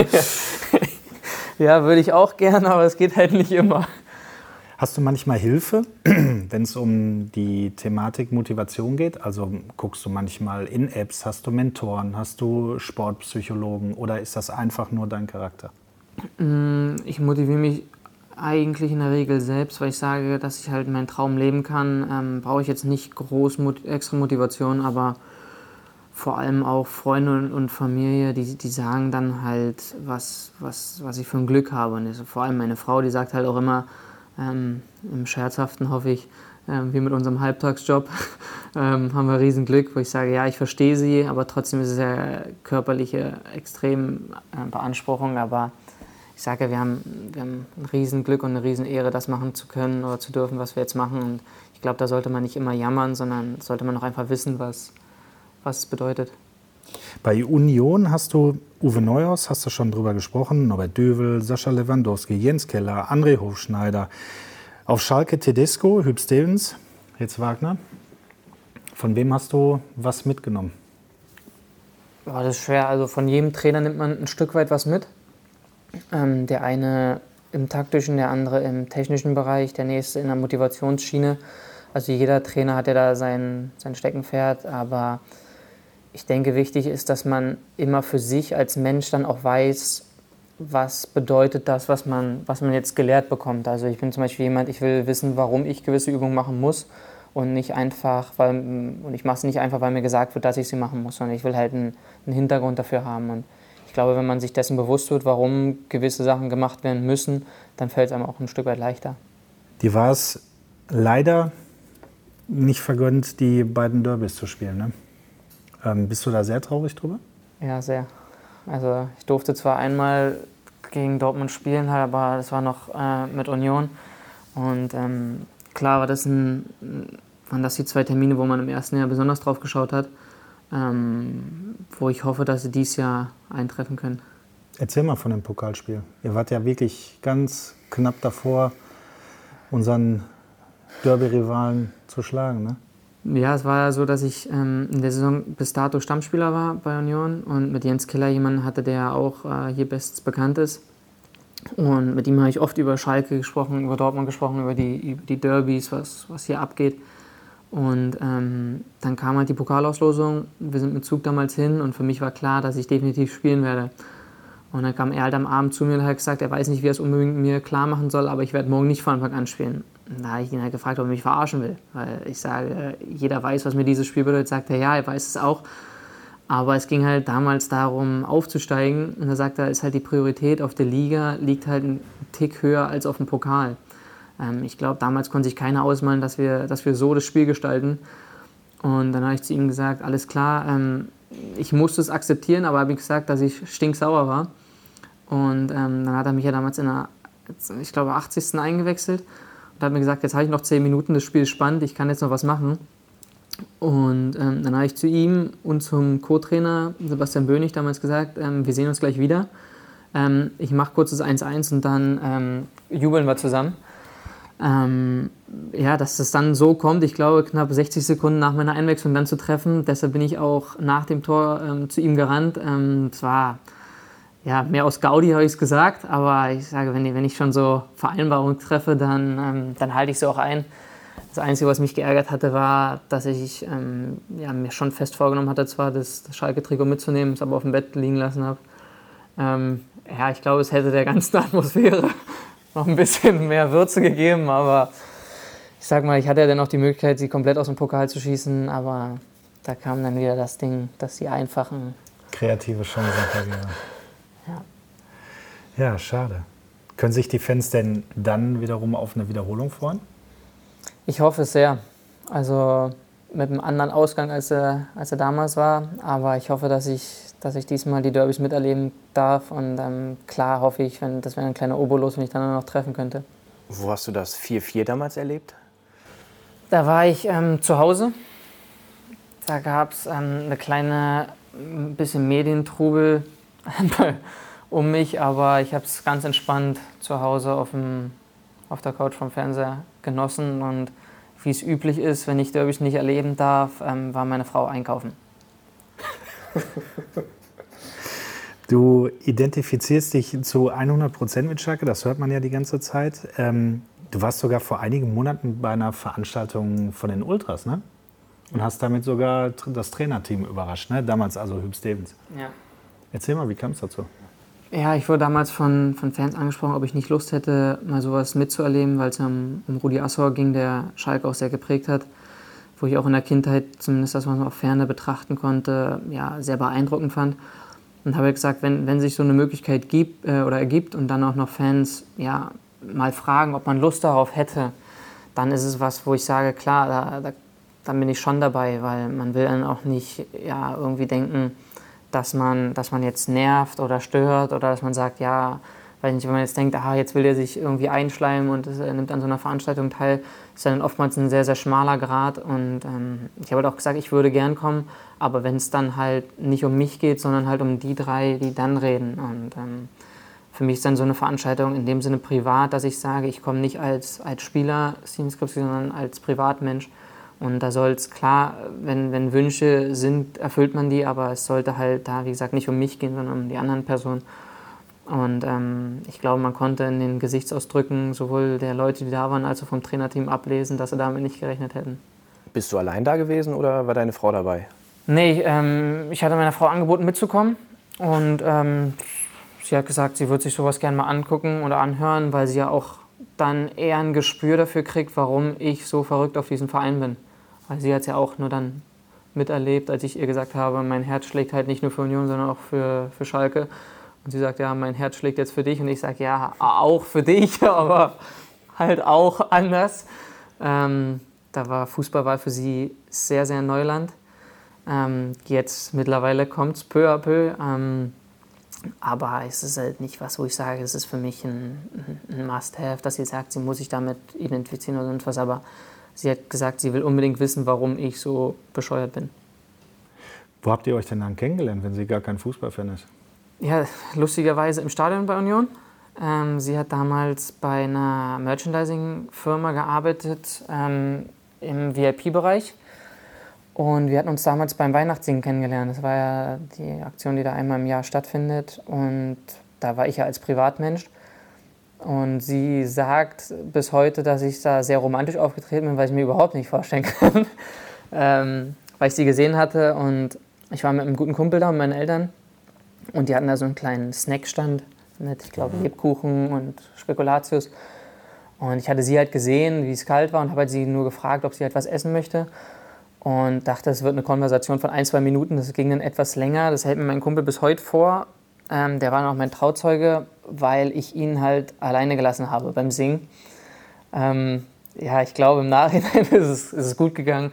ja, würde ich auch gerne, aber es geht halt nicht immer. Hast du manchmal Hilfe, wenn es um die Thematik Motivation geht? Also guckst du manchmal in Apps, hast du Mentoren, hast du Sportpsychologen oder ist das einfach nur dein Charakter? Mm, ich motiviere mich eigentlich in der Regel selbst, weil ich sage, dass ich halt meinen Traum leben kann. Ähm, brauche ich jetzt nicht groß extra Motivation, aber vor allem auch Freunde und Familie, die, die sagen dann halt, was, was, was ich für ein Glück habe. Und vor allem meine Frau, die sagt halt auch immer, ähm, im Scherzhaften hoffe ich, ähm, wie mit unserem Halbtagsjob, ähm, haben wir riesen Glück, wo ich sage, ja, ich verstehe sie, aber trotzdem ist es ja körperliche extrem äh, aber ich sage, wir haben, wir haben ein Riesenglück und eine Riesenehre, das machen zu können oder zu dürfen, was wir jetzt machen. Und ich glaube, da sollte man nicht immer jammern, sondern sollte man auch einfach wissen, was, was es bedeutet. Bei Union hast du Uwe Neuhaus, hast du schon drüber gesprochen, Norbert Dövel, Sascha Lewandowski, Jens Keller, André Hofschneider. Auf Schalke Tedesco, Hüb Stevens, jetzt Wagner. Von wem hast du was mitgenommen? Boah, das ist schwer. Also von jedem Trainer nimmt man ein Stück weit was mit. Ähm, der eine im taktischen, der andere im technischen Bereich, der nächste in der Motivationsschiene. Also jeder Trainer hat ja da sein, sein Steckenpferd, aber ich denke, wichtig ist, dass man immer für sich als Mensch dann auch weiß, was bedeutet das, was man, was man jetzt gelehrt bekommt. Also ich bin zum Beispiel jemand, ich will wissen, warum ich gewisse Übungen machen muss und nicht einfach, weil, und ich mache es nicht einfach, weil mir gesagt wird, dass ich sie machen muss, sondern ich will halt einen, einen Hintergrund dafür haben. Und ich glaube, wenn man sich dessen bewusst wird, warum gewisse Sachen gemacht werden müssen, dann fällt es einem auch ein Stück weit leichter. Die war es leider nicht vergönnt, die beiden Derbys zu spielen. Ne? Ähm, bist du da sehr traurig drüber? Ja, sehr. Also ich durfte zwar einmal gegen Dortmund spielen, aber das war noch äh, mit Union. Und ähm, klar war das ein, waren das die zwei Termine, wo man im ersten Jahr besonders drauf geschaut hat, ähm, wo ich hoffe, dass sie dieses Jahr eintreffen können. Erzähl mal von dem Pokalspiel. Ihr wart ja wirklich ganz knapp davor, unseren Derby-Rivalen zu schlagen, ne? Ja, es war ja so, dass ich ähm, in der Saison bis dato Stammspieler war bei Union und mit Jens Keller jemanden hatte, der auch äh, hier bestens bekannt ist. Und mit ihm habe ich oft über Schalke gesprochen, über Dortmund gesprochen, über die, über die Derbys, was, was hier abgeht. Und ähm, dann kam halt die Pokalauslosung. Wir sind mit Zug damals hin und für mich war klar, dass ich definitiv spielen werde. Und dann kam er halt am Abend zu mir und hat gesagt, er weiß nicht, wie er es unbedingt mir klar machen soll, aber ich werde morgen nicht von Anfang an spielen. Da habe ich ihn halt gefragt, ob er mich verarschen will. Weil ich sage, jeder weiß, was mir dieses Spiel bedeutet. Sagt er, ja, er weiß es auch. Aber es ging halt damals darum, aufzusteigen. Und da sagt er, ist halt die Priorität auf der Liga, liegt halt ein Tick höher als auf dem Pokal. Ähm, ich glaube, damals konnte sich keiner ausmalen, dass wir, dass wir so das Spiel gestalten. Und dann habe ich zu ihm gesagt, alles klar, ähm, ich musste es akzeptieren, aber habe ich gesagt, dass ich stinksauer war. Und ähm, dann hat er mich ja damals in der, ich glaube, 80. eingewechselt und hat mir gesagt, jetzt habe ich noch 10 Minuten, das Spiel ist spannend, ich kann jetzt noch was machen. Und ähm, dann habe ich zu ihm und zum Co-Trainer Sebastian Bönig damals gesagt, ähm, wir sehen uns gleich wieder. Ähm, ich mache kurz das 1-1 und dann ähm, jubeln wir zusammen. Ähm, ja, dass das dann so kommt, ich glaube, knapp 60 Sekunden nach meiner Einwechslung dann zu treffen. Deshalb bin ich auch nach dem Tor ähm, zu ihm gerannt. Es war ja, mehr aus Gaudi habe ich es gesagt, aber ich sage, wenn, wenn ich schon so Vereinbarungen treffe, dann, ähm, dann halte ich sie auch ein. Das Einzige, was mich geärgert hatte, war, dass ich ähm, ja, mir schon fest vorgenommen hatte, zwar das, das Schalke-Trikot mitzunehmen, es aber auf dem Bett liegen lassen habe. Ähm, ja, ich glaube, es hätte der ganzen Atmosphäre noch ein bisschen mehr Würze gegeben, aber ich sag mal, ich hatte ja dann noch die Möglichkeit, sie komplett aus dem Pokal zu schießen, aber da kam dann wieder das Ding, dass die einfachen. Kreative Chancen. Ja. ja, schade. Können sich die Fans denn dann wiederum auf eine Wiederholung freuen? Ich hoffe es sehr. Also mit einem anderen Ausgang, als er, als er damals war. Aber ich hoffe, dass ich, dass ich diesmal die Derbys miterleben darf. Und ähm, klar hoffe ich, wenn, das wäre ein kleiner Obolus, wenn ich dann noch treffen könnte. Wo hast du das 4-4 damals erlebt? Da war ich ähm, zu Hause. Da gab es ähm, eine kleine, ein bisschen Medientrubel um mich, aber ich habe es ganz entspannt zu Hause auf, dem, auf der Couch vom Fernseher genossen und wie es üblich ist, wenn ich Derbys nicht erleben darf, ähm, war meine Frau einkaufen. Du identifizierst dich zu 100 Prozent mit Schalke, das hört man ja die ganze Zeit. Ähm, du warst sogar vor einigen Monaten bei einer Veranstaltung von den Ultras, ne? Und hast damit sogar das Trainerteam überrascht, ne? Damals also Hüb Stevens. Ja. Erzähl mal, wie kam es dazu? Ja, ich wurde damals von, von Fans angesprochen, ob ich nicht Lust hätte, mal sowas mitzuerleben, weil es um, um Rudi Assauer ging, der Schalke auch sehr geprägt hat, wo ich auch in der Kindheit, zumindest das, was man auf Ferne betrachten konnte, ja, sehr beeindruckend fand. Und habe gesagt, wenn, wenn sich so eine Möglichkeit gibt äh, oder ergibt und dann auch noch Fans ja, mal fragen, ob man Lust darauf hätte, dann ist es was, wo ich sage, klar, da, da, dann bin ich schon dabei, weil man will dann auch nicht ja, irgendwie denken, dass man, dass man jetzt nervt oder stört oder dass man sagt, ja, weil nicht, wenn man jetzt denkt, aha, jetzt will er sich irgendwie einschleimen und er nimmt an so einer Veranstaltung teil, ist dann oftmals ein sehr, sehr schmaler Grad. Und ähm, ich habe halt auch gesagt, ich würde gern kommen, aber wenn es dann halt nicht um mich geht, sondern halt um die drei, die dann reden. Und ähm, für mich ist dann so eine Veranstaltung in dem Sinne privat, dass ich sage, ich komme nicht als, als Spieler, sondern als Privatmensch Und da soll es klar, wenn, wenn Wünsche sind, erfüllt man die, aber es sollte halt da, wie gesagt, nicht um mich gehen, sondern um die anderen Personen. Und ähm, ich glaube, man konnte in den Gesichtsausdrücken sowohl der Leute, die da waren, als auch vom Trainerteam ablesen, dass sie damit nicht gerechnet hätten. Bist du allein da gewesen oder war deine Frau dabei? Nee, ähm, ich hatte meiner Frau angeboten mitzukommen und ähm, sie hat gesagt, sie würde sich sowas gerne mal angucken oder anhören, weil sie ja auch dann eher ein Gespür dafür kriegt, warum ich so verrückt auf diesen Verein bin. Weil sie hat es ja auch nur dann miterlebt, als ich ihr gesagt habe, mein Herz schlägt halt nicht nur für Union, sondern auch für, für Schalke. Und sie sagt, ja, mein Herz schlägt jetzt für dich. Und ich sage, ja, auch für dich, aber halt auch anders. Ähm, da war Fußball für sie sehr, sehr Neuland. Ähm, jetzt mittlerweile kommt es peu à peu. Ähm, aber es ist halt nicht was, wo ich sage, es ist für mich ein, ein Must-Have, dass sie sagt, sie muss sich damit identifizieren oder sonst was. Aber sie hat gesagt, sie will unbedingt wissen, warum ich so bescheuert bin. Wo habt ihr euch denn dann kennengelernt, wenn sie gar kein Fußballfan ist? Ja, lustigerweise im Stadion bei Union. Ähm, sie hat damals bei einer Merchandising-Firma gearbeitet ähm, im VIP-Bereich. Und wir hatten uns damals beim Weihnachtssingen kennengelernt. Das war ja die Aktion, die da einmal im Jahr stattfindet. Und da war ich ja als Privatmensch. Und sie sagt bis heute, dass ich da sehr romantisch aufgetreten bin, weil ich mir überhaupt nicht vorstellen kann. ähm, weil ich sie gesehen hatte und ich war mit einem guten Kumpel da und meinen Eltern. Und die hatten da so einen kleinen Snackstand mit, ich glaube, Lebkuchen und Spekulatius. Und ich hatte sie halt gesehen, wie es kalt war und habe halt sie nur gefragt, ob sie etwas halt essen möchte. Und dachte, es wird eine Konversation von ein, zwei Minuten. Das ging dann etwas länger. Das hält mir mein Kumpel bis heute vor. Ähm, der war noch mein Trauzeuge, weil ich ihn halt alleine gelassen habe beim Singen. Ähm, ja, ich glaube, im Nachhinein ist es, ist es gut gegangen.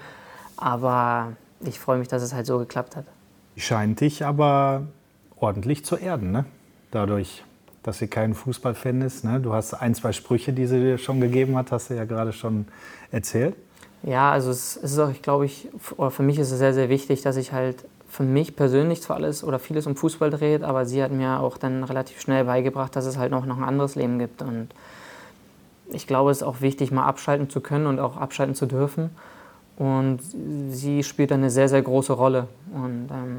Aber ich freue mich, dass es halt so geklappt hat. Scheint dich aber ordentlich zu erden, ne? Dadurch, dass sie kein Fußballfan ist. Ne? Du hast ein, zwei Sprüche, die sie dir schon gegeben hat, hast du ja gerade schon erzählt. Ja, also es ist auch, ich glaube, ich, oder für mich ist es sehr, sehr wichtig, dass ich halt für mich persönlich zwar alles oder vieles um Fußball dreht, aber sie hat mir auch dann relativ schnell beigebracht, dass es halt noch, noch ein anderes Leben gibt. Und ich glaube, es ist auch wichtig, mal abschalten zu können und auch abschalten zu dürfen. Und sie spielt eine sehr, sehr große Rolle. Und ähm,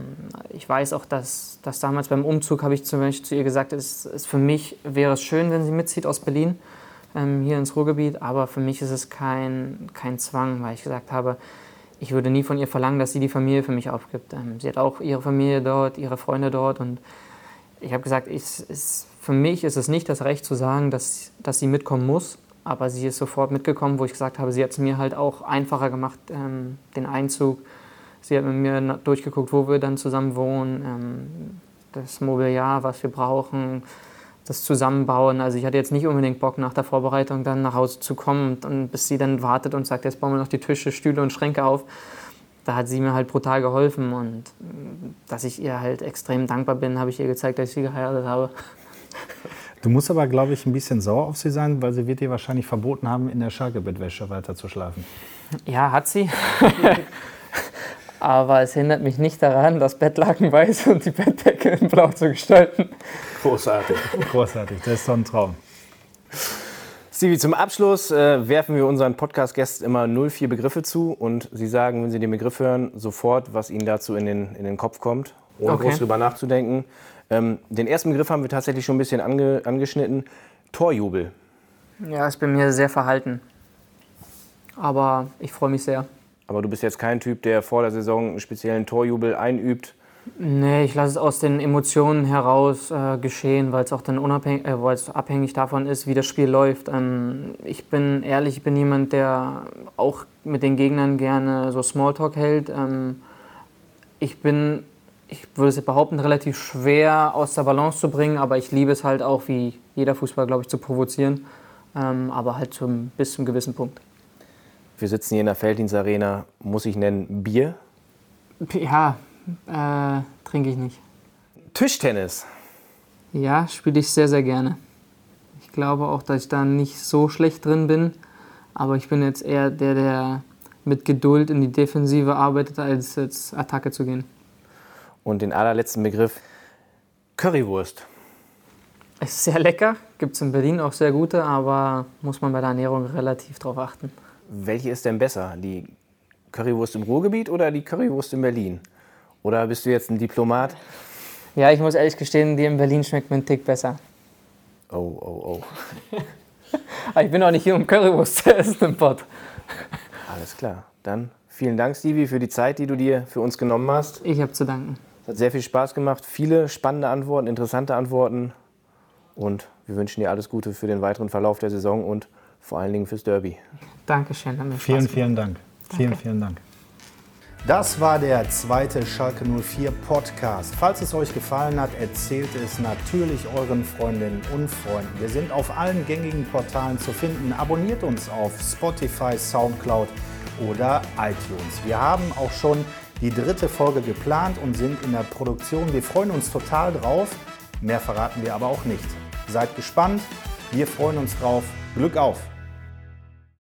ich weiß auch, dass, dass damals beim Umzug habe ich zum Beispiel zu ihr gesagt, es, es für mich wäre es schön, wenn sie mitzieht aus Berlin ähm, hier ins Ruhrgebiet, aber für mich ist es kein, kein Zwang, weil ich gesagt habe, ich würde nie von ihr verlangen, dass sie die Familie für mich aufgibt. Ähm, sie hat auch ihre Familie dort, ihre Freunde dort und ich habe gesagt, ich, es, für mich ist es nicht das Recht zu sagen, dass, dass sie mitkommen muss, aber sie ist sofort mitgekommen, wo ich gesagt habe, sie hat es mir halt auch einfacher gemacht, ähm, den Einzug. Sie hat mit mir durchgeguckt, wo wir dann zusammen wohnen, ähm, das Mobiliar, was wir brauchen, das Zusammenbauen. Also ich hatte jetzt nicht unbedingt Bock, nach der Vorbereitung dann nach Hause zu kommen und, und bis sie dann wartet und sagt, jetzt bauen wir noch die Tische, Stühle und Schränke auf. Da hat sie mir halt brutal geholfen und dass ich ihr halt extrem dankbar bin, habe ich ihr gezeigt, dass ich sie geheiratet habe. Du musst aber, glaube ich, ein bisschen sauer auf sie sein, weil sie wird dir wahrscheinlich verboten haben, in der Schalke-Bettwäsche weiter zu schlafen. Ja, hat sie. aber es hindert mich nicht daran, das Bettlaken weiß und die Bettdecke in blau zu gestalten. Großartig. Großartig, das ist so ein Traum. Stevie, zum Abschluss äh, werfen wir unseren Podcast-Gästen immer 04 Begriffe zu und sie sagen, wenn sie den Begriff hören, sofort, was ihnen dazu in den, in den Kopf kommt, ohne okay. groß drüber nachzudenken. Ähm, den ersten Begriff haben wir tatsächlich schon ein bisschen ange, angeschnitten. Torjubel. Ja, ist bei mir sehr verhalten. Aber ich freue mich sehr. Aber du bist jetzt kein Typ, der vor der Saison einen speziellen Torjubel einübt? Nee, ich lasse es aus den Emotionen heraus äh, geschehen, weil es auch dann unabhängig, äh, weil es abhängig davon ist, wie das Spiel läuft. Ähm, ich bin ehrlich, ich bin jemand, der auch mit den Gegnern gerne so Smalltalk hält. Ähm, ich bin, ich würde es behaupten, relativ schwer aus der Balance zu bringen, aber ich liebe es halt auch, wie jeder Fußball, glaube ich, zu provozieren. Ähm, aber halt zum, bis zum gewissen Punkt. Wir sitzen hier in der Felddienstarena, muss ich nennen, Bier? Ja, äh, trinke ich nicht. Tischtennis. Ja, spiele ich sehr, sehr gerne. Ich glaube auch, dass ich da nicht so schlecht drin bin. Aber ich bin jetzt eher der, der mit Geduld in die Defensive arbeitet, als jetzt Attacke zu gehen. Und den allerletzten Begriff: Currywurst. Ist sehr lecker, gibt es in Berlin auch sehr gute, aber muss man bei der Ernährung relativ drauf achten. Welche ist denn besser? Die Currywurst im Ruhrgebiet oder die Currywurst in Berlin? Oder bist du jetzt ein Diplomat? Ja, ich muss ehrlich gestehen, die in Berlin schmeckt mir einen Tick besser. Oh, oh, oh. Aber ich bin auch nicht hier, um Currywurst zu essen im Pott. Alles klar. Dann vielen Dank, Stevie, für die Zeit, die du dir für uns genommen hast. Ich habe zu danken. Es hat sehr viel Spaß gemacht. Viele spannende Antworten, interessante Antworten. Und wir wünschen dir alles Gute für den weiteren Verlauf der Saison und vor allen Dingen fürs Derby. Dankeschön. Vielen, vielen Dank. Vielen, vielen Dank. Das war der zweite Schalke 04 Podcast. Falls es euch gefallen hat, erzählt es natürlich euren Freundinnen und Freunden. Wir sind auf allen gängigen Portalen zu finden. Abonniert uns auf Spotify, Soundcloud oder iTunes. Wir haben auch schon die dritte Folge geplant und sind in der Produktion. Wir freuen uns total drauf. Mehr verraten wir aber auch nicht. Seid gespannt. Wir freuen uns drauf. Glück auf!